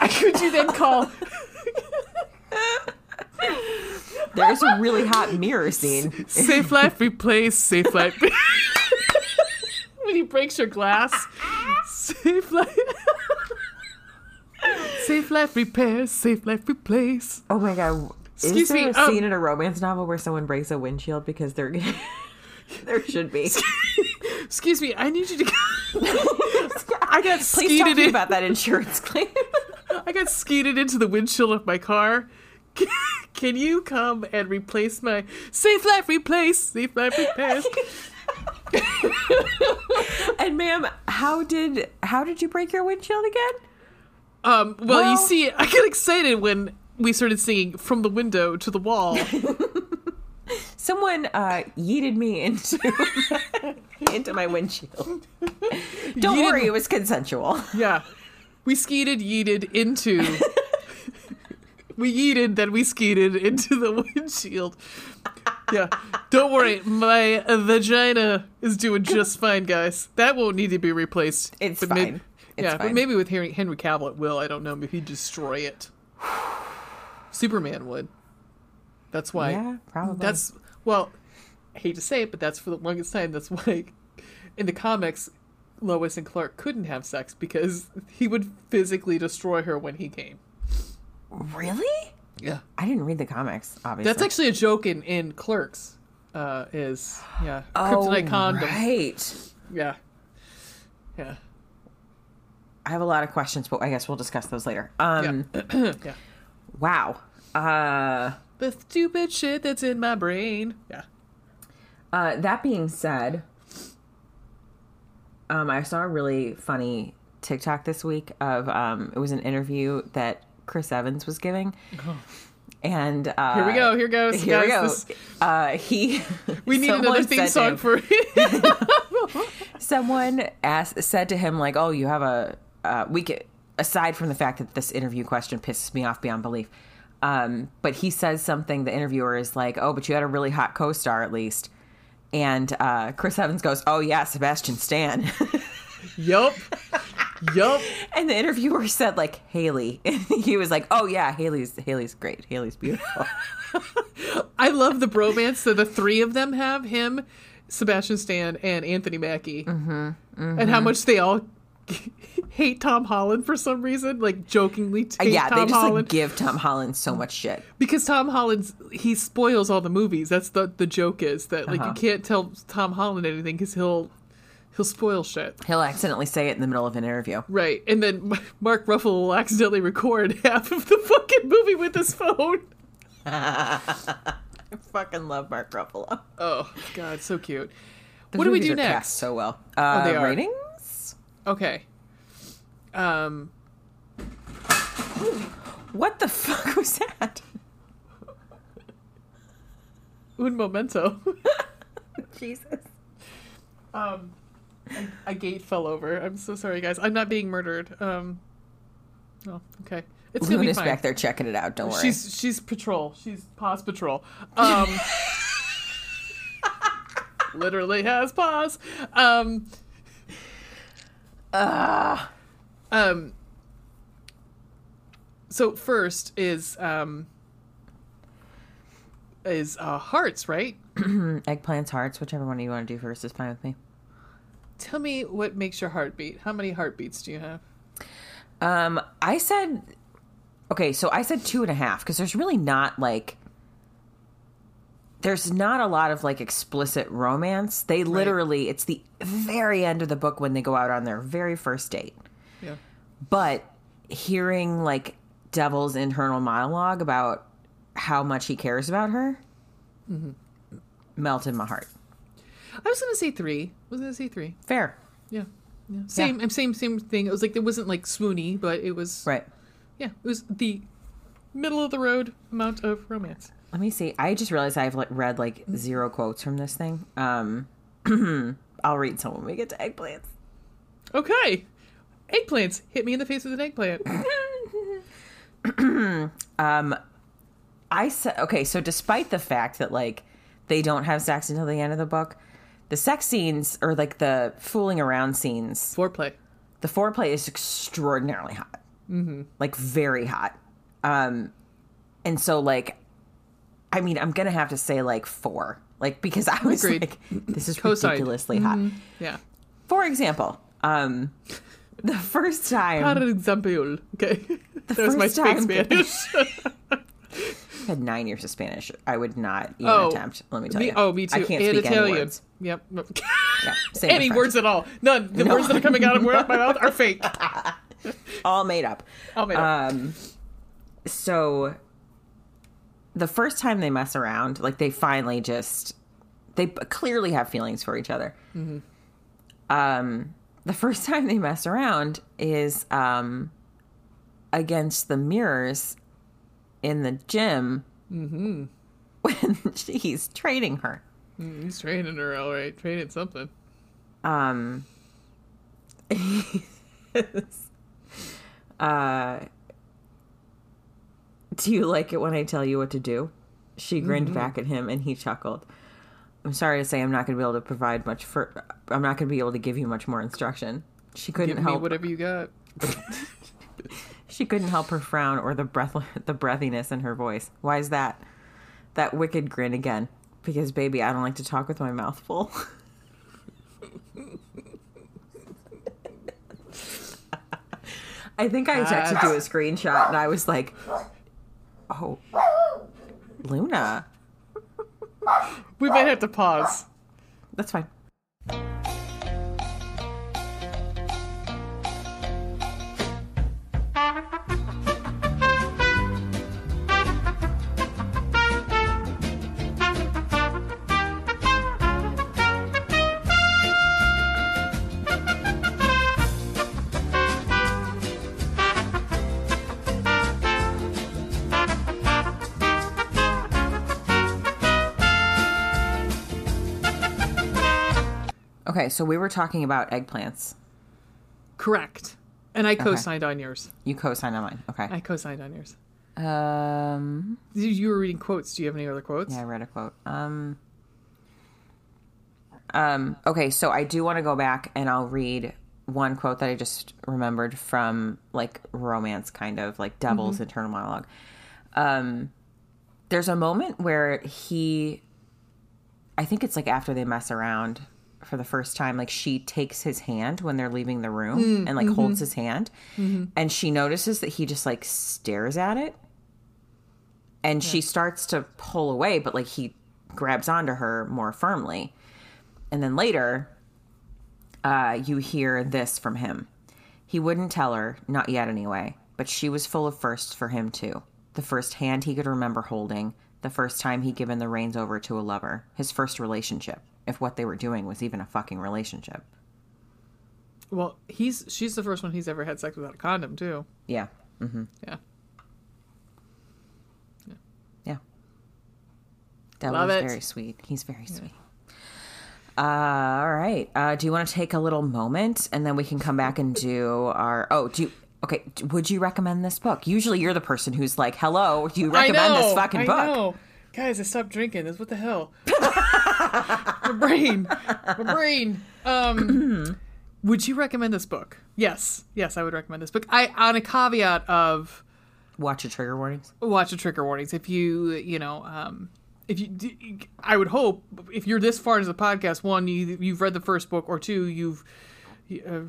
could you then call? there is a really hot mirror scene. Safelite replace Safelite. when he breaks your glass, Safelite. safe life repair, Safelite replace. Oh my god! Excuse is there me, a um, scene in a romance novel where someone breaks a windshield because they're? there should be. Excuse me, I need you to. I got Please talk to me in. about that insurance claim. I got skeeted into the windshield of my car. Can you come and replace my Safelite replace Safelite repairs? and ma'am, how did how did you break your windshield again? Um, well, Well- you see, I get excited when we started singing from the window to the wall. Someone uh, yeeted me into into my windshield. Don't Yeeted- worry, it was consensual. Yeah. We skeeted, yeeted into. we yeeted, then we skeeted into the windshield. Yeah. Don't worry, my vagina is doing just fine, guys. That won't need to be replaced. It's may- fine. It's yeah, but maybe with Henry, Henry Cavill it will. I don't know. Maybe he'd destroy it. Superman would. That's why. Yeah, probably. That's well, I hate to say it, but that's for the longest time. That's why in the comics, Lois and Clark couldn't have sex because he would physically destroy her when he came. really. Yeah, I didn't read the comics. Obviously, that's actually a joke in in Clerks. Uh, is yeah, oh, kryptonite condom. Right. Yeah, yeah, I have a lot of questions, but I guess we'll discuss those later. Um, yeah. yeah. wow. Uh, The stupid shit that's in my brain. Yeah. uh, that being said, um, I saw a really funny TikTok this week of um, it was an interview that Chris Evans was giving. And uh, Oh. Here we go. Here goes. Here we go. This- Uh, he. we need another theme song him- for someone asked said to him like, "Oh, you have a uh, we could." Aside from the fact that this interview question pisses me off beyond belief, um, but he says something. The interviewer is like, "Oh, but you had a really hot co-star at least." And uh, Chris Evans goes, "Oh yeah, Sebastian Stan." Yup. Yup. and the interviewer said like Hayley, and he was like, "Oh yeah, Hayley's Hayley's great. Hayley's beautiful." I love the bromance that the three of them have him, Sebastian Stan, and Anthony Mackie. Mm-hmm, And how much they all hate Tom Holland for some reason, like jokingly hate Uh, yeah, Tom they just Holland. like give Tom Holland so much shit. because Tom Holland's he spoils all the movies. That's the the joke is that like Uh-huh. you can't tell Tom Holland anything because he'll he'll spoil shit. He'll accidentally say it in the middle of an interview. Right, and then Mark Ruffalo will accidentally record half of the fucking movie with his phone. I fucking love Mark Ruffalo. Oh God, so cute. The what do we do next? So well. Uh, they are. Ratings? Okay. Um, What the fuck was that? un momento. Jesus. um, a, a gate fell over. I'm so sorry, guys. I'm not being murdered. Um, oh, okay. It's gonna be Luna's fine. back there checking it out. Don't worry. She's she's patrol. She's pause patrol. Um, literally has pause. Um, um. So first is um is uh hearts right? eggplants, hearts, whichever one you want to do first is fine with me. Tell me what makes your heart beat. How many heartbeats do you have? Um, I said, okay, so I said two and a half because there's really not like, there's not a lot of like explicit romance. They literally, it's the very end of the book when they go out on their very first date. Yeah. But hearing like Devil's internal monologue about how much he cares about her melted my heart. I was gonna say three. I was gonna say three. Fair. Yeah. Yeah. Same and same same thing. It was like it wasn't like swoony, but it was Right. yeah, it was the middle of the road amount of romance. Let me see. I just realized I've like read like zero quotes from this thing. Um, I'll read some when we get to eggplants. Okay. Eggplants. Hit me in the face with an eggplant. I said okay. So despite the fact that like they don't have sex until the end of the book, the sex scenes or like the fooling around scenes, Foreplay. the foreplay is extraordinarily hot, mm-hmm. like very hot. Um, and so like, I mean, I'm gonna have to say like four, like because I was Agreed. like, this is Co-signed. ridiculously hot. Yeah. For example, um, the first time Par example. Okay. that was my time- Spanish. I had nine years of Spanish. I would not even oh. attempt. Let me tell you. Oh, me too. I can't and speak Italian. any words. Yep. Yeah, any words at all. None. The No. words that are coming out of my mouth are fake. All made up. I'll make up. Um, so the first time they mess around, like they finally just they clearly have feelings for each other. Mm-hmm. Um, the first time they mess around is um against the mirrors in the gym Mm-hmm. when he's training her. He's training her, all right. Training something. um uh do you like it when i tell you what to do she grinned back at him and he chuckled i'm sorry to say i'm not going to be able to provide much for i'm not going to be able to give you much more instruction. She couldn't Give help whatever you got. she couldn't help her frown or the breath the breathiness in her voice. Why is that that wicked grin again? Because baby i don't like to talk with my mouth full. I think I texted you ah. a screenshot and I was like, "Oh, Luna, We might have to pause. that's fine." So we were talking about eggplants. Correct. And I co-signed on yours. You co-signed on mine. Okay. I co-signed on yours. Um. You- were reading quotes. Do you have any other quotes? Yeah, I read a quote. Um. Um. Okay, so I do want to go back and I'll read one quote that I just remembered from like romance, kind of like Devil's internal monologue. Um. There's a moment where he, I think it's like after they mess around for the first time, like she takes his hand when they're leaving the room mm, and like holds mm-hmm. his hand, mm-hmm. and she notices that he just like stares at it. And she starts to pull away but like he grabs onto her more firmly. And then later uh, you hear this from him. He wouldn't tell her not yet anyway but she was full of firsts for him too. The first hand he could remember holding the first time he'd given the reins over to a lover his first relationship if what they were doing was even a fucking relationship Well, he's she's the first one he's ever had sex without a condom too. yeah Yeah. Yeah. That Love was it. very sweet. He's very sweet. Uh, all right. Uh, do you want to take a little moment and then we can come back and do our. Oh, do you. Okay. Would you recommend this book? Usually you're the person who's like, hello, do you recommend this fucking I book? know. Guys, I stopped drinking. This what the hell? my brain. My brain. Um would you recommend this book? Yes. Yes, I would recommend this book. I on a caveat of Watch your trigger warnings. watch the trigger warnings. If you, you know, um if you I would hope if you're this far into the podcast, one you you've read the first book or two you've uh,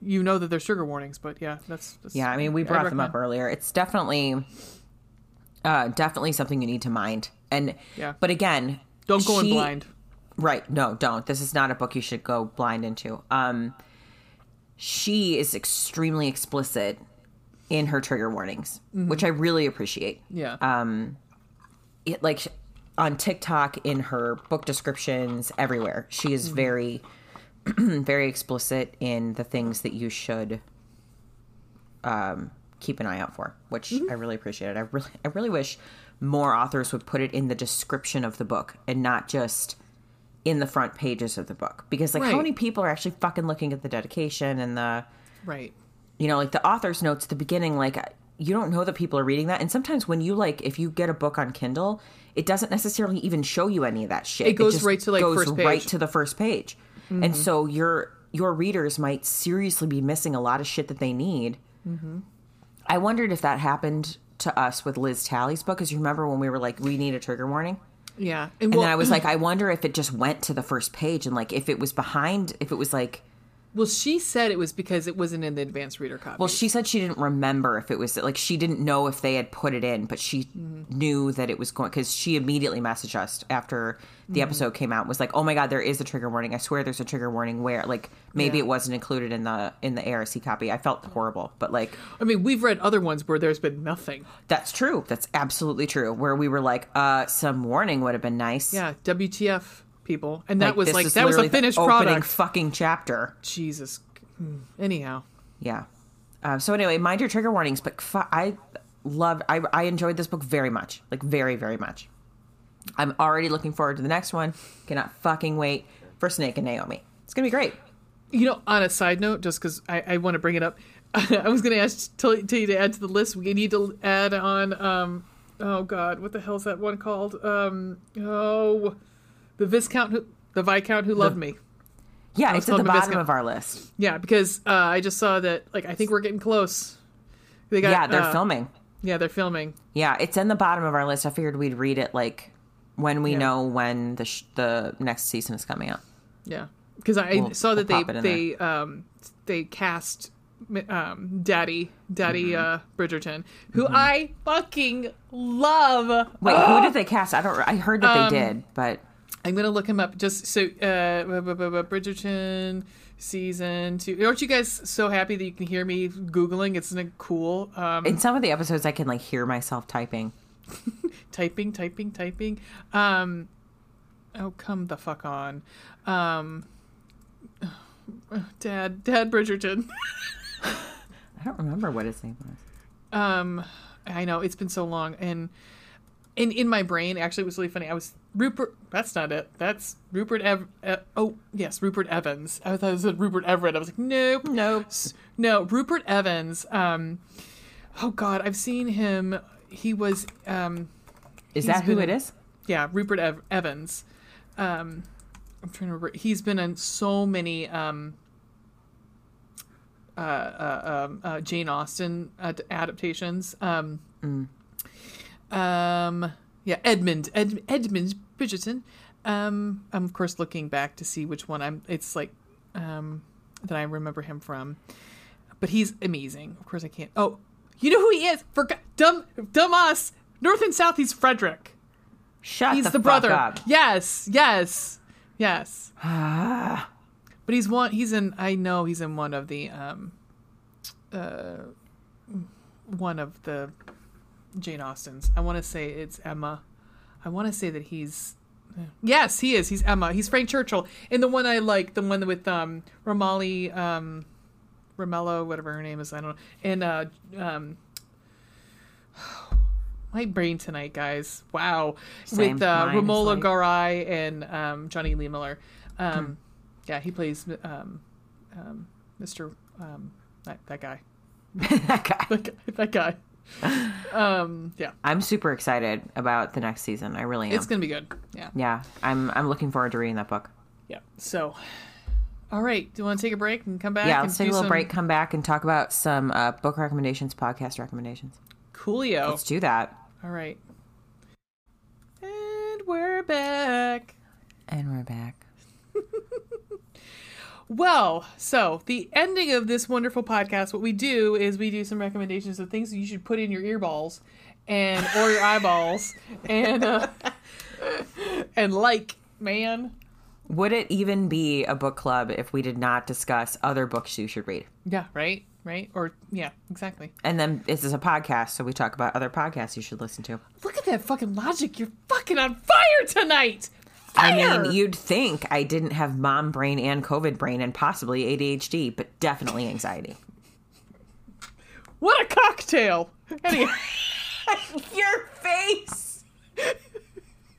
you know that there's trigger warnings, but yeah, that's, that's Yeah, I mean, we brought them up earlier. It's definitely, uh, definitely something you need to mind. And, Yeah. but again, Don't go in blind. Right. No, don't. This is not a book you should go blind into. Um she is extremely explicit in her trigger warnings, which I really appreciate. Yeah. Um it like on TikTok in her book descriptions everywhere. She is very very explicit in the things that you should um keep an eye out for, which I really appreciate. I really I really wish more authors would put it in the description of the book and not just in the front pages of the book because like how many people are actually fucking looking at the dedication and the right. you know like the author's notes at the beginning like you don't know that people are reading that and sometimes when you like if you get a book on kindle it doesn't necessarily even show you any of that shit It goes just right to, like, goes first right page. Mm-hmm. to the first page and so your your readers might seriously be missing a lot of shit that they need Mm-hmm. i wondered if that happened to us with liz talley's book because you remember when we were like we need a trigger warning Yeah. and well, then I was mm-hmm. like, I wonder if it just went to the first page and like if it was behind, if it was like, Well, she said it was because it wasn't in the advanced reader copy. well, she said she didn't remember if it was like she didn't know if they had put it in, but she knew that it was going because she immediately messaged us after the episode came out. and Was like, oh my god, there is a trigger warning. I swear there's a trigger warning. Where like maybe Yeah. it wasn't included in the in the ARC copy. I felt horrible, but like I mean, we've read other ones where there's been nothing. that's true. That's absolutely true. Where we were like, uh, some warning would have been nice. Yeah, WTF people, and that was like that was a finished opening product. Fucking chapter. Jesus. Hmm. Anyhow, Yeah. Uh, so anyway, mind your trigger warnings. But fu- I loved, I, I enjoyed this book very much, like very, very much. I'm already looking forward to the next one. Cannot fucking wait for Snake and Naomi. It's gonna be great. you know, on a side note, just because I, I want to bring it up, I was going to ask tell, tell you to add to the list. We need to add on. Um, oh God, what the hell's that one called? Um, oh, the Viscount who, the Viscount who loved me. Yeah, it's at the bottom Viscount- of our list. Yeah, because uh, I just saw that. Like, I think we're getting close. They got, yeah, they're uh, filming. Yeah, they're filming. Yeah, it's in the bottom of our list. I figured we'd read it like when we Yeah. know when the sh- the next season is coming out. Yeah, because I We'll- saw that we'll they they um they cast um Daddy Daddy Mm-hmm. uh Bridgerton, who I fucking love. Wait, who did they cast? I don't. I heard that Um, they did, but I'm gonna look him up. Just so uh Bridgerton season two. Aren't you guys so happy that you can hear me googling? Isn't it cool? Um, in some of the episodes, I can like hear myself typing. typing, typing, typing. Um, oh, come the fuck on. Um, Dad, Dad Bridgerton. I don't remember what his name was. Um, I know it's been so long, and in in my brain actually it was really funny. I was Rupert. That's not it. That's Rupert. Ev- uh, oh yes, Rupert Evans. I thought it said Rupert Everett. I was like, nope, Nope. No. Rupert Evans. Um, oh God, I've seen him. He was. Um, Is that who been it is? yeah, Rupert Ev- Evans. Um, I'm trying to remember. He's been in so many um, uh, uh, um, uh, Jane Austen ad- adaptations. Um, um, yeah, Edmund Ed- Edmund Bridgerton. Um, I'm of course looking back to see which one I'm. It's like um, that I remember him from, but he's amazing. Of course, I can't. Oh, you know who he is? For dumb dumb us. North and South. He's Frederick. Shut He's the, the, fuck brother. up. Yes, yes, yes. but he's one. He's in. I know he's in one of the. Um, uh, one of the Jane Austens. I want to say it's Emma. I want to say that he's. Yes, he is. He's Emma. He's Frank Churchill. And the one I like, the one with um Romali um Romello, whatever her name is, I don't know. And uh um my brain tonight, guys. Wow. Same. With uh Mine Romola like- Garai and um Jonny Lee Miller. Um Hmm. yeah, he plays um um Mr. um that, that guy. that guy. That guy. That guy. Um yeah. I'm super excited about the next season. I really am. It's gonna be good. Yeah. yeah, I'm I'm looking forward to reading that book. Yeah. So all right. Do you want to take a break and come back? Yeah, let's take a little some break, come back, and talk about some uh, book recommendations, podcast recommendations. Coolio. Let's do that. All right. And we're back. And we're back. Well, so the ending of this wonderful podcast, what we do is we do some recommendations of things that you should put in your earballs and or your eyeballs and uh, and like, man. Would it even be a book club if we did not discuss other books you should read? Yeah, right? Right? Or yeah, exactly. And then this is a podcast, so we talk about other podcasts you should listen to. Look at that fucking logic. You're fucking on fire tonight. I mean, you'd think I didn't have mom brain and COVID brain and possibly ADHD, but definitely anxiety. what a cocktail. Anyway. Your face!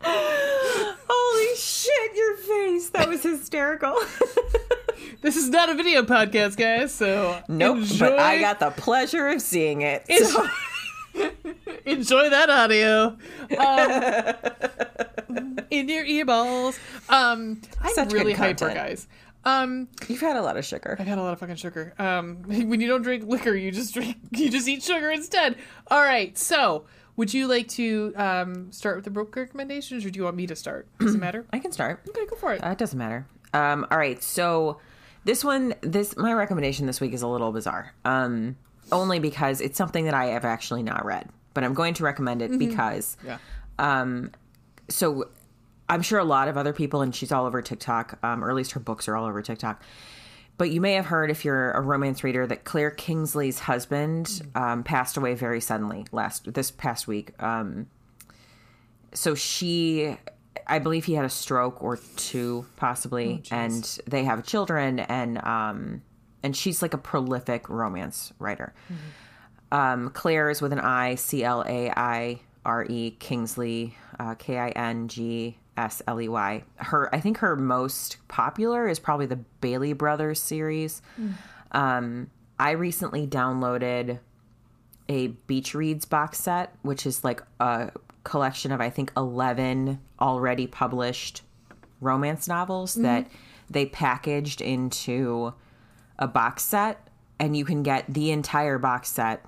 Holy shit, your face! That was hysterical. This is not a video podcast, guys, so nope, enjoy, but I got the pleasure of seeing it. enjoy, enjoy that audio um, in your earballs. Um, I'm Such really hyper, guys. Um, You've had a lot of sugar. I've had a lot of fucking sugar. Um, when you don't drink liquor, you just drink, you just eat sugar instead. All right, so. Would you like to um, start with the book recommendations, or do you want me to start? Does it matter? I can start. Okay, go for it. Uh, it doesn't matter. Um, all right, so this one, this my recommendation this week is a little bizarre. Um, only because it's something that I have actually not read, but I'm going to recommend it because yeah. Um, so I'm sure a lot of other people, and she's all over TikTok, um, or at least her books are all over TikTok. But you may have heard, if you're a romance reader, that Claire Kingsley's husband um, passed away very suddenly last this past week. Um, so she, I believe he had a stroke or two, possibly, and they have children, and um, and she's like a prolific romance writer. Um, Claire is with an I, C L A I R E, Kingsley, uh, K I N G S L E Y. Her, I think her most popular is probably the Bailey Brothers series. Um, I recently downloaded a Beach Reads box set, which is like a collection of I think eleven already published romance novels that they packaged into a box set, and you can get the entire box set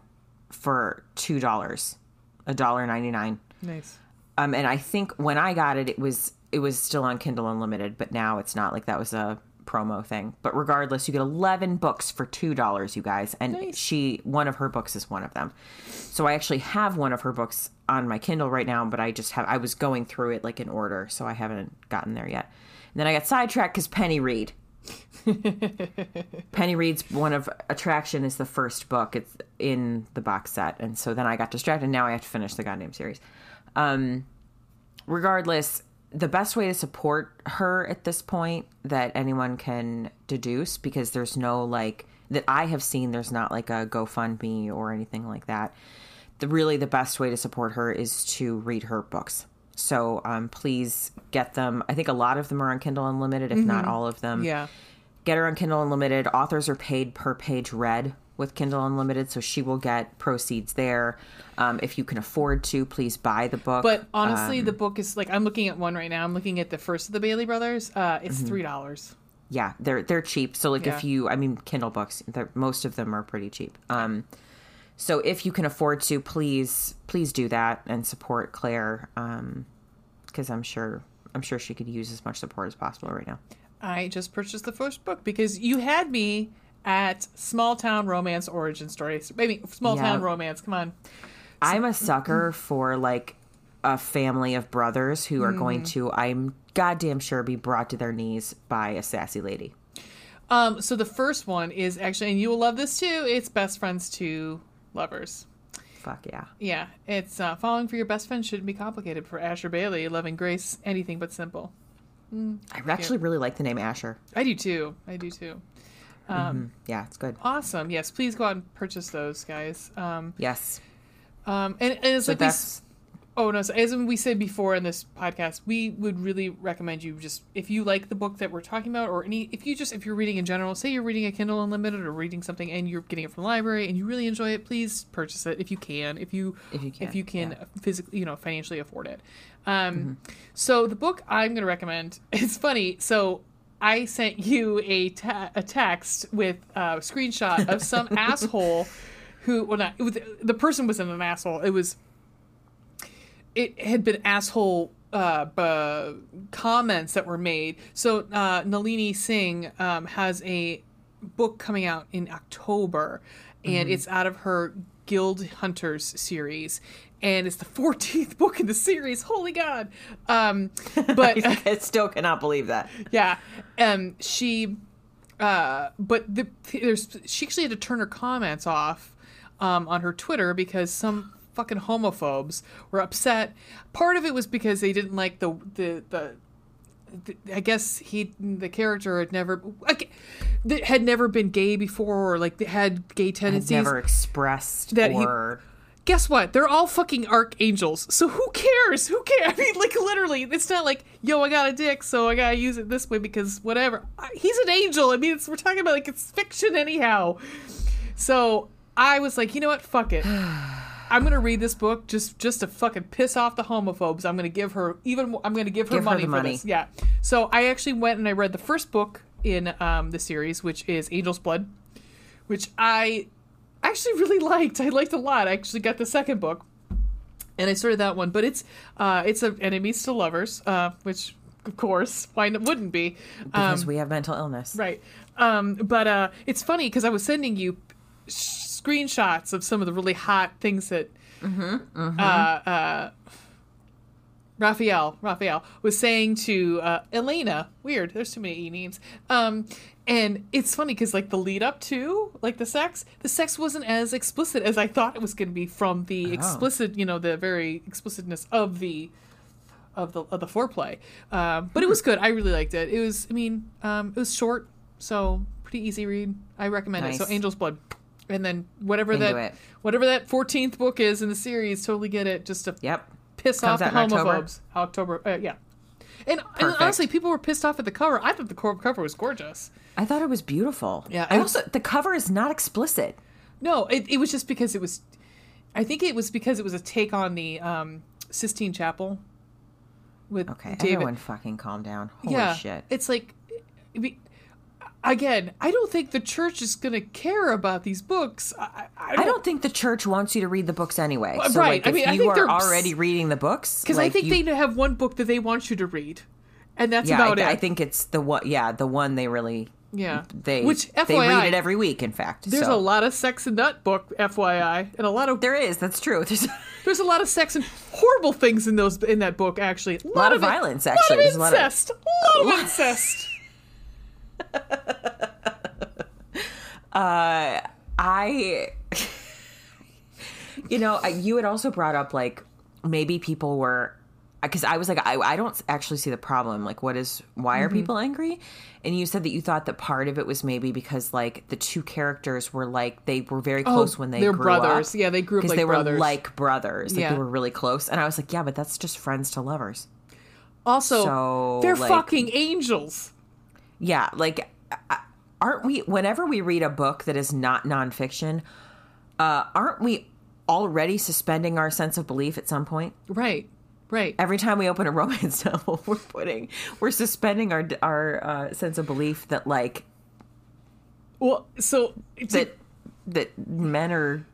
for two dollars, a dollar ninety nine. Nice. Um, and I think when I got it, it was it was still on Kindle Unlimited, but now it's not. Like that was a promo thing. But regardless, you get eleven books for two dollars, you guys. And Nice. she, one of her books is one of them. So I actually have one of her books on my Kindle right now, but I just have I was going through it like in order, so I haven't gotten there yet. And then I got sidetracked because Penny Reid. Penny Reid's one of Attraction is the first book. It's in the box set, and so then I got distracted. Now I have to finish the goddamn series. Um, regardless, the best way to support her at this point that anyone can deduce, because there's no like that I have seen, there's not like a GoFundMe or anything like that. the really the best way to support her is to read her books. So um, please get them. I think a lot of them are on Kindle Unlimited, if not all of them. Yeah. Get her on Kindle Unlimited. Authors are paid per page read with Kindle Unlimited, so she will get proceeds there. Um, if you can afford to, please buy the book. But honestly, the book is like I'm looking at one right now. I'm looking at the first of the Bailey brothers. Uh, it's Mm-hmm. three dollars. yeah, they're they're cheap. So like Yeah. if you, I mean, Kindle books, most of them are pretty cheap. Um, so if you can afford to, please please do that and support Claire, because I'm sure I'm sure she could use as much support as possible right now. I just purchased the first book because you had me at small town romance origin stories. Maybe small town romance. Come on. I'm a sucker for like a family of brothers who are going to, I'm goddamn sure, be brought to their knees by a sassy lady. Um, so the first one is actually, and you will love this too. It's best friends to lovers. Fuck yeah. Yeah, it's uh, falling for your best friend shouldn't be complicated for Asher Bailey. Loving Grace, anything but simple. I actually really like the name Asher. I do too. I do too. Yeah, it's good. Awesome. Yes, please go out and purchase those, guys. Um, Yes. um, and, and it's like that's oh no, so as we said before in this podcast, we would really recommend you just if you like the book that we're talking about, or any if you just if you're reading in general, say you're reading a Kindle Unlimited or reading something and you're getting it from the library and you really enjoy it, please purchase it if you can. If you If you can, if you can yeah. Mm-hmm. physically, you know, financially afford it. Um, so the book I'm going to recommend. It's funny. So I sent you a ta- a text with a screenshot of some asshole who, well, not was, the person wasn't an asshole. It was it had been asshole uh, uh, comments that were made. So uh, Nalini Singh um, has a book coming out in October, and it's out of her Guild Hunters series, and it's the 14th book in the series. Holy God! Um, but I still cannot believe that. yeah, um, she, uh, but the, there's she actually had to turn her comments off um, on her Twitter because some fucking homophobes were upset. Part of it was because they didn't like the the the. the I guess he, the character had never, like, had never been gay before, or like had gay tendencies. never expressed That he- guess what? They're all fucking archangels. So who cares? Who cares? I mean, like literally, it's not like, yo, I got a dick, so I gotta use it this way because whatever. I, he's an angel. I mean, it's, we're talking about like it's fiction anyhow. So I was like, you know what? Fuck it. I'm gonna read this book just just to fucking piss off the homophobes. I'm gonna give her even. More, I'm gonna give her Give money the for money. this. Yeah. So I actually went and I read the first book in um, the series, which is Angel's Blood, which I actually really liked. I liked a lot. I actually got the second book, and I started that one. But it's uh, it's a enemies to lovers, uh, which of course why n- wouldn't be because we have mental illness. right. Um, but uh, it's funny because I was sending you sh- screenshots of some of the really hot things that Uh, uh, Raphael Raphael was saying to uh, Elena. Weird. There's too many e names. Um, and it's funny because like the lead up to like the sex, the sex wasn't as explicit as I thought it was going to be from the explicit, you know, the very explicitness of the of the of the foreplay. Um, but it was good. I really liked it. It was. I mean, um, it was short, so pretty easy read. I recommend it. So Angel's Blood, and then whatever Into that it. whatever that fourteenth book is in the series, totally get it. Just to Yep. piss Comes off the in October? homophobes. October, uh, yeah. And, and honestly, people were pissed off at the cover. I thought the cover was gorgeous. I thought it was beautiful. Yeah, I I- also the cover is not explicit. No, it, it was just because it was. I think it was because it was a take on the um, Sistine Chapel with Okay, David. everyone fucking calm down. Holy yeah, shit. it's like. Again, I don't think the church is going to care about these books. I, I, I don't think the church wants you to read the books anyway. So, Right, Like, I mean, I you think are they're- already reading the books, because like, I think you- they have one book that they want you to read, and that's Yeah, about I, it. I think it's the one. Yeah, the one they really. yeah, They which FYI, they read it every week. In fact, there's so. a lot of sex and nut book, FYI, and a lot of There is. That's true. There's there's a lot of sex and horrible things in those in that book. Actually, a lot of violence, a actually. lot There's of a lot of- incest, a lot of incest. I, you know, you had also brought up like maybe people were because I was like, I, I don't actually see the problem. Like, what is, why Mm-hmm. are people angry? And you said that you thought that part of it was maybe because like the two characters were like they were very close when they Oh, they're grew brothers. up. Yeah, they grew up because like they were like brothers. Like Yeah. they were really close. And I was like, yeah, but that's just friends to lovers. Also, So, they're like- fucking angels. Yeah, like uh, aren't we? Whenever we read a book that is not nonfiction, uh, aren't we already suspending our sense of belief at some point? Right. Right. every time we open a romance novel, we're putting we're suspending our our uh, sense of belief that like Well, so that that men are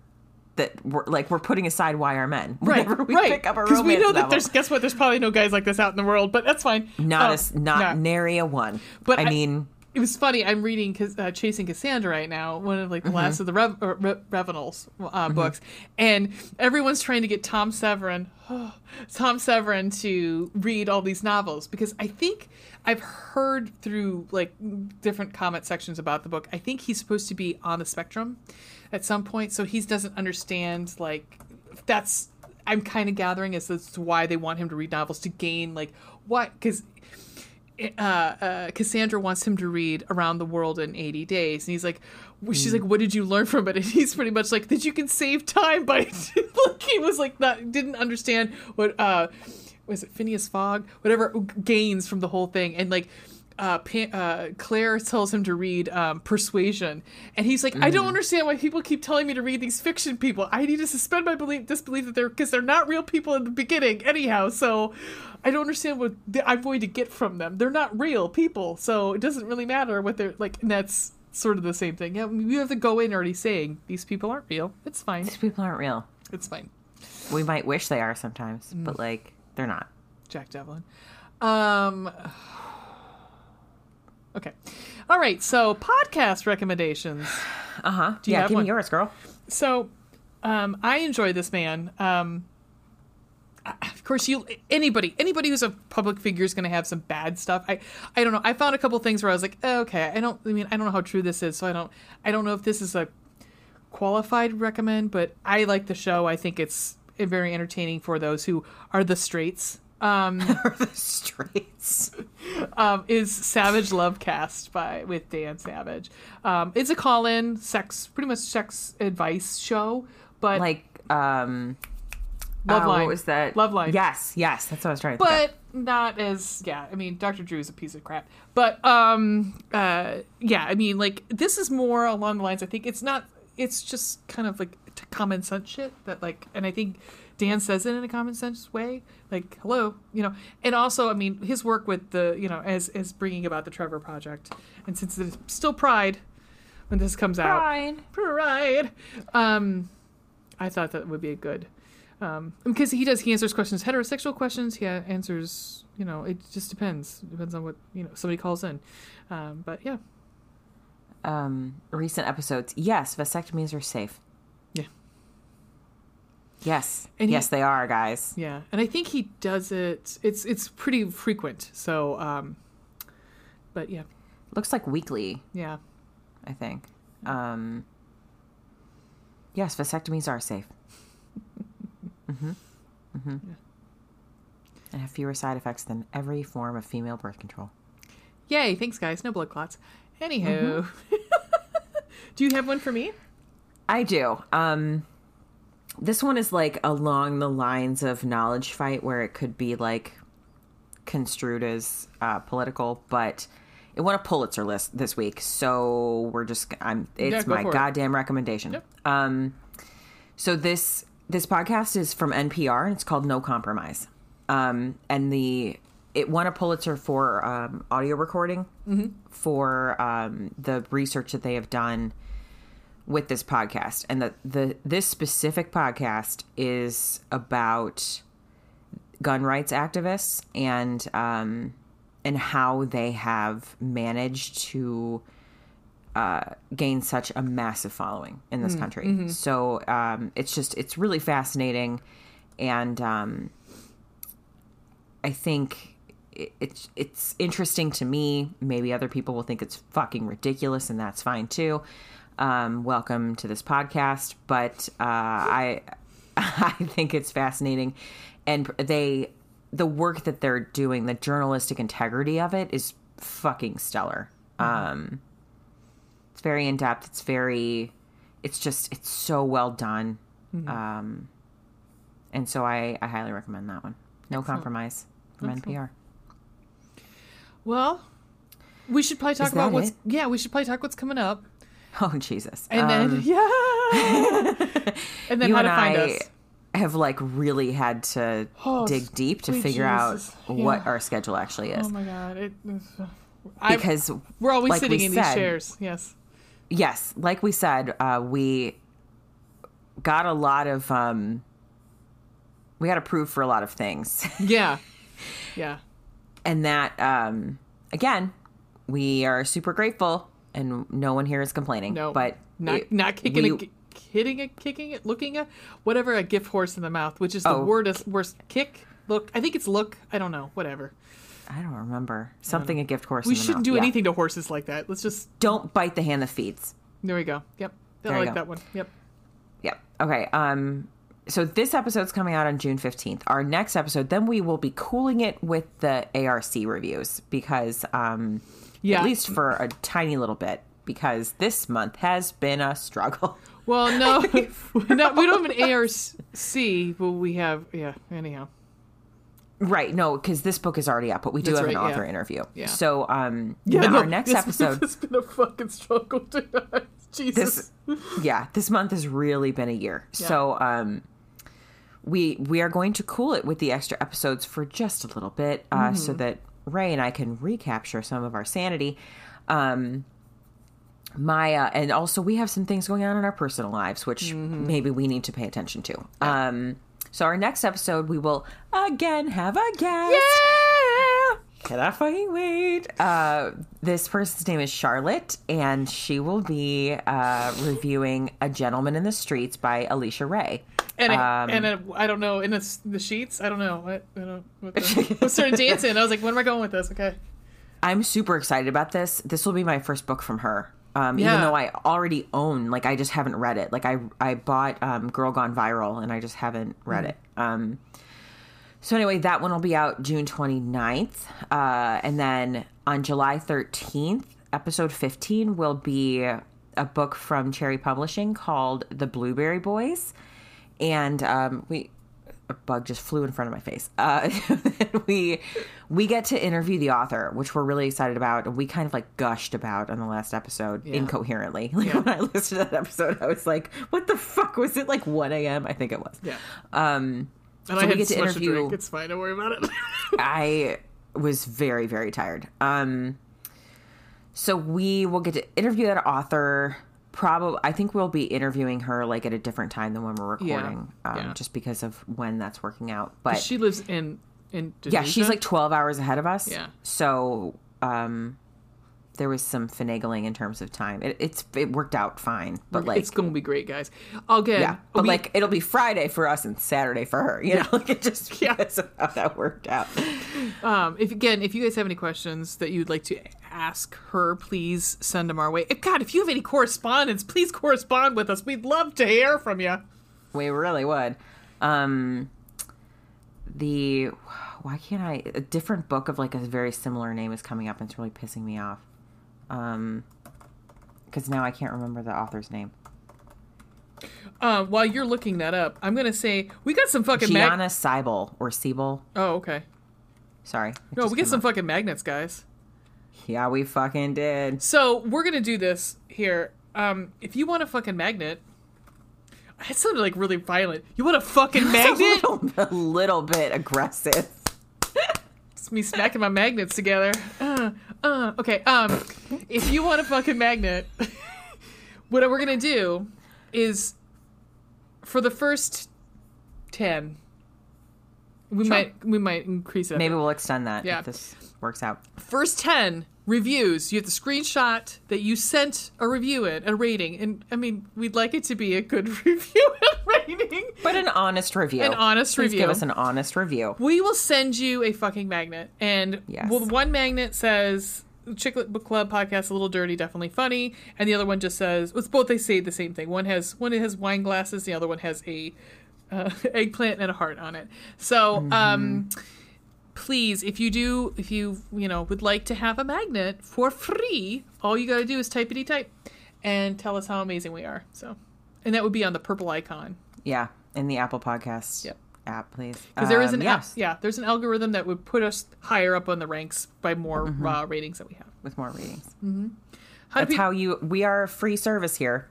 that we're like we're putting aside why are men right, whenever we right. pick up a Because romance we know that novel. there's guess what? There's probably no guys like this out in the world, but that's fine. not Uh, a not no. nary a one. But I, I- mean, It was funny. I'm reading uh, Chasing Cassandra right now, one of like the Mm-hmm. last of the Rev- Re- Ravenels uh, books, and everyone's trying to get Tom Severin, Tom Severin, to read all these novels because I think I've heard through like different comment sections about the book. I think he's supposed to be on the spectrum at some point, so he doesn't understand like that's. I'm kind of gathering is to why they want him to read novels to gain like what because uh, uh, Cassandra wants him to read Around the World in 80 Days. And he's like, well, she's like, what did you learn from it? And he's pretty much like, that you can save time by, like, he was like, not, didn't understand what, uh, was it Phineas Fogg? Whatever gains from the whole thing. And like, uh, uh, Claire tells him to read um, Persuasion, and he's like, "I don't understand why people keep telling me to read these fiction people. I need to suspend my belief, disbelief that they're because they're not real people in the beginning, anyhow. So, I don't understand what th- I'm going to get from them. They're not real people, so it doesn't really matter what they're like. And that's sort of the same thing. Yeah, you have to go in already saying these people aren't real. It's fine. these people aren't real. It's fine. We might wish they are sometimes, Mm. but like they're not. Jack Devlin. Um. Okay. All right. So podcast recommendations. Uh huh. you Yeah, have give one? me yours, girl. So, um, I enjoy this man. Um, of course, you anybody anybody who's a public figure is going to have some bad stuff. I I don't know. I found a couple things where I was like, oh, okay, I don't. I mean, I don't know how true this is, so I don't. I don't know if this is a qualified recommend, but I like the show. I think it's uh, very entertaining for those who are the straights. Um, the straights. um, is Savage Love Cast by with Dan Savage. Um, it's a call-in sex, pretty much sex advice show, but Like um Love uh, Line. What was that? Love Line. Yes, yes, that's what I was trying to think. but not as yeah. I mean, Dr. Drew is a piece of crap, but um, uh, yeah. I mean, like this is more along the lines. I think it's not. It's just kind of like common sense shit that like, and I think Dan says it in a common sense way. Like, hello, you know, and also, I mean, his work with the, you know, as as bringing about the Trevor Project, and since it's still Pride when this comes out, Fine. Pride. Um, I thought that would be a good, um, because he does. He answers questions, heterosexual questions. He answers. You know, it just depends. Depends on what you know somebody calls in. Um, but yeah, Um recent episodes. Yes, vasectomies are safe. Yeah, Yes. And he- yes, they are, guys. yeah. And I think he does it. It's it's pretty frequent. So, um, but yeah, Looks like weekly, yeah. I think. Um Yes, vasectomies are safe. mhm. Mhm. And have fewer side effects than every form of female birth control. Yay! Thanks, guys. No blood clots. Anywho, do you have one for me? I do. Um this one is like along the lines of knowledge fight where it could be like construed as uh, political, but it won a Pulitzer list this week. So we're just I'm it's Yeah, my for it. goddamn recommendation. Yep. Um so this this podcast is from NPR and it's called No Compromise. Um and the it won a Pulitzer for um, audio recording for um, the research that they have done with this podcast and the, the this specific podcast is about gun rights activists and um and how they have managed to uh, gain such a massive following in this country. So um, it's just it's really fascinating, and um, I think it, it's it's interesting to me. Maybe other people will think it's fucking ridiculous, and that's fine too. Um, welcome to this podcast, but uh, I I think it's fascinating, and they the work that they're doing, the journalistic integrity of it is fucking stellar. Um, it's very in depth. It's very, it's just, it's so well done. Um, and so I, I highly recommend that one. No compromise from NPR. Well, we should probably talk about what's it? yeah. We should probably talk what's coming up, Oh Jesus! and Um, then yeah, and then you how and to find I us. have like really had to Oh, dig deep to figure Jesus. out what Yeah. our schedule actually is Oh my god! It, I, because we're always like sitting we in said- these chairs. Yes. yes, like we said, uh, we got a lot of um, we got approved for a lot of things, Yeah. Yeah. and that um, again, we are super grateful, and no one here is complaining. No. but not it- not kicking we- a hitting it, kicking it, looking at whatever a gift horse in the mouth, which is the Oh. wordest worst kick. Look, I think it's look. I don't know. Whatever. I don't remember something a gift horse. We in the shouldn't mouth. do Yeah. anything to horses like that. Let's just. Don't bite the hand that feeds. There we go. Yep. I like go. that one. Yep. Yep. Okay. Um. So this episode's coming out on June fifteenth. Our next episode, then we will be cooling it with the ARC reviews because, um, Yeah. at least for a tiny little bit, because this month has been a struggle. Well, no, no, we don't have an ARC, but we have yeah. Anyhow. right? No, because this book is already up, but we do That's have an author yeah. interview. Yeah. So, um, Yeah. now no, our next this- episode. It's been a fucking struggle. To, Jesus. this yeah this month has really been a year so um we we are going to cool it with the extra episodes for just a little bit uh Mm-hmm. so that ray and i can recapture some of our sanity um my uh, and also we have some things going on in our personal lives which Mm-hmm. maybe we need to pay attention to um so our next episode we will again have a guest yeah. Can I fucking wait. Uh, this person's name is Charlotte, and she will be uh, reviewing A Gentleman in the Streets by Alisha Rai. And Um, and a, I don't know in the, the sheets. I don't know. I, I don't. What the, I started dancing. I was like, when am I going with this? Okay. I'm super excited about this. This will be my first book from her. Um, Yeah. Even though I already own, like, I just haven't read it. Like, I I bought um, Girl Gone Viral, and I just haven't read Mm. it. Um, so anyway, that one will be out June 29th. Uh, and then on July 13th, episode 15 will be a book from Cherry Publishing called The Blueberry Boys. And um, we a bug just flew in front of my face. Uh, we we get to interview the author, which we're really excited about, and we kind of like gushed about on the last episode Yeah. incoherently. Like Yeah. when I listened to that episode, I was like, "What the fuck was it? Like 1 a.m. I think it was." Yeah. Um, And so I we get to interview- drink. It's fine. Don't worry about it. I was very, very tired. Um, so we will get to interview that author. Probably, I think we'll be interviewing her like at a different time than when we're Yeah. recording, um, Yeah. just because of when that's working out. But she lives in in. yeah, she's like twelve hours ahead of us. Yeah. So um, there was some finagling in terms of time. It, it's it worked out fine, but like it's gonna be great, guys. Again, yeah, but we- like it'll be Friday for us and Saturday for her. You know, like it just Yeah. of how that worked out. Um, if again, if you guys have any questions that you'd like to ask her, please send them our way. If, God, if you have any correspondence, please correspond with us. We'd love to hear from you. We really would. Um, the why can't I? A different book of like a very similar name is coming up, and it's really pissing me off. Um, because now I can't remember the author's name. Uh, while you're looking that up, I'm gonna say we got some fucking mag- Gianna Seibel or Siebel. Oh, okay. Sorry. No, we get some up. fucking magnets, guys. Yeah, we fucking did. So we're gonna do this here. Um, if you want a fucking magnet, it sounded like really violent. You want a fucking magnet? a, little, a little bit aggressive. It's me smacking my magnets together. Uh, uh, okay. Um, if you want a fucking magnet, what we're gonna do is for the first ten, we Sure. might we might increase it. Maybe we'll extend that Yeah. if this works out. First ten reviews, you have to screenshot that you sent a review in a rating, and I mean we'd like it to be a good review and rating. But an honest review. An honest Please review. Give us an honest review. We will send you a fucking magnet. And Yes. well, one magnet says Chicklet Book Club podcast a little dirty, definitely funny, and the other one just says it's both. They say the same thing. One has one has wine glasses, the other one has a uh, eggplant and a heart on it. So Mm-hmm. um, please, if you do, if you you know would like to have a magnet for free, all you got to do is typity type and tell us how amazing we are. So, and that would be on the purple icon Yeah, in the Apple Podcast Yep. app, please. because there is Um, an yes, app. Yeah, there's an algorithm that would put us higher up on the ranks by more Mm-hmm. uh, ratings that we have. with more ratings. How That's how you. We are a free service here.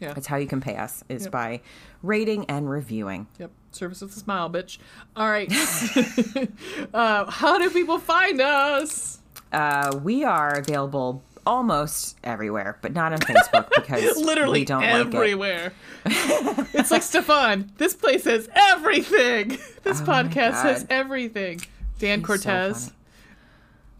Yeah. That's how you can pay us is Yep. by rating and reviewing. Yep. Service with a smile, bitch. All right. uh, how do people find us? Uh, we are available almost everywhere, but not on Facebook because Literally we don't like it. everywhere. it's like Stefon. This place has everything. This Oh podcast has everything. Dan He's so Cortese. funny.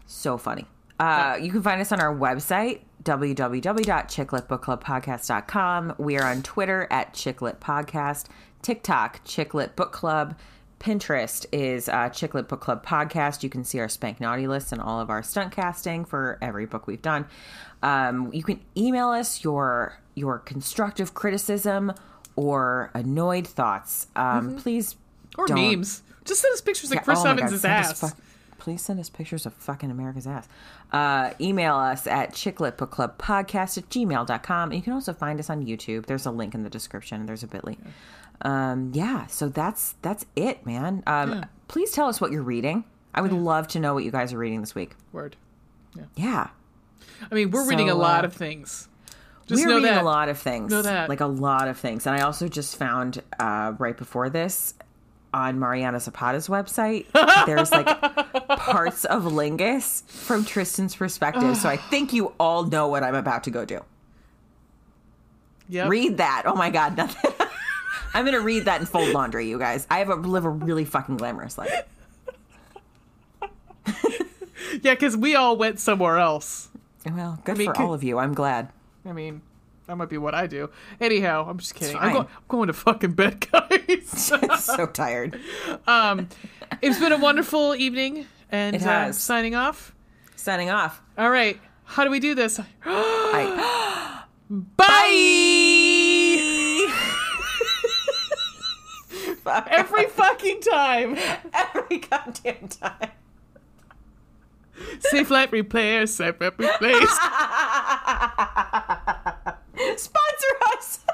So funny. Uh, you can find us on our website, www.chicletbookclubpodcast.com. We are on Twitter at Chicklet Podcast, TikTok, Chicklet Book Club. Pinterest is uh, Chicklet Book Club Podcast. You can see our Spank Naughty list and all of our stunt casting for every book we've done. Um, you can email us your your constructive criticism or annoyed thoughts. Um, Please or don't- memes. Just send us pictures of yeah, Chris oh Evans' God, ass. please send us pictures of fucking America's ass. Uh, email us at chickletbookclubpodcast at gmail.com. And you can also find us on YouTube. There's a link in the description. There's a bit.ly. Um, yeah, so that's that's it, man. Um, Yeah. Please tell us what you're reading. I would love to know what you guys are reading this week. Word. Yeah. I mean, we're reading a lot uh, of things. Just We're reading that. a lot of things. Know that. Like a lot of things. And I also just found uh, right before this on Mariana Zapata's website, there's like parts of Lingus from Tristan's perspective. so I think you all know what I'm about to go do. Yep. Read that. Oh my God. Nothing. I'm going to read that and fold laundry, you guys. I have a, live a really fucking glamorous life. Yeah, because we all went somewhere else. Well, good mean, for could- all of you. I'm glad. I mean, that might be what I do. Anyhow, I'm just kidding. I'm, go- I'm going to fucking bed, guys. so tired. um, it's been a wonderful evening, and It uh, signing off. Signing off. All right, how do we do this? I, Bye. Every fucking time. every goddamn time. Safelite repair, safe replace. Sponsor us.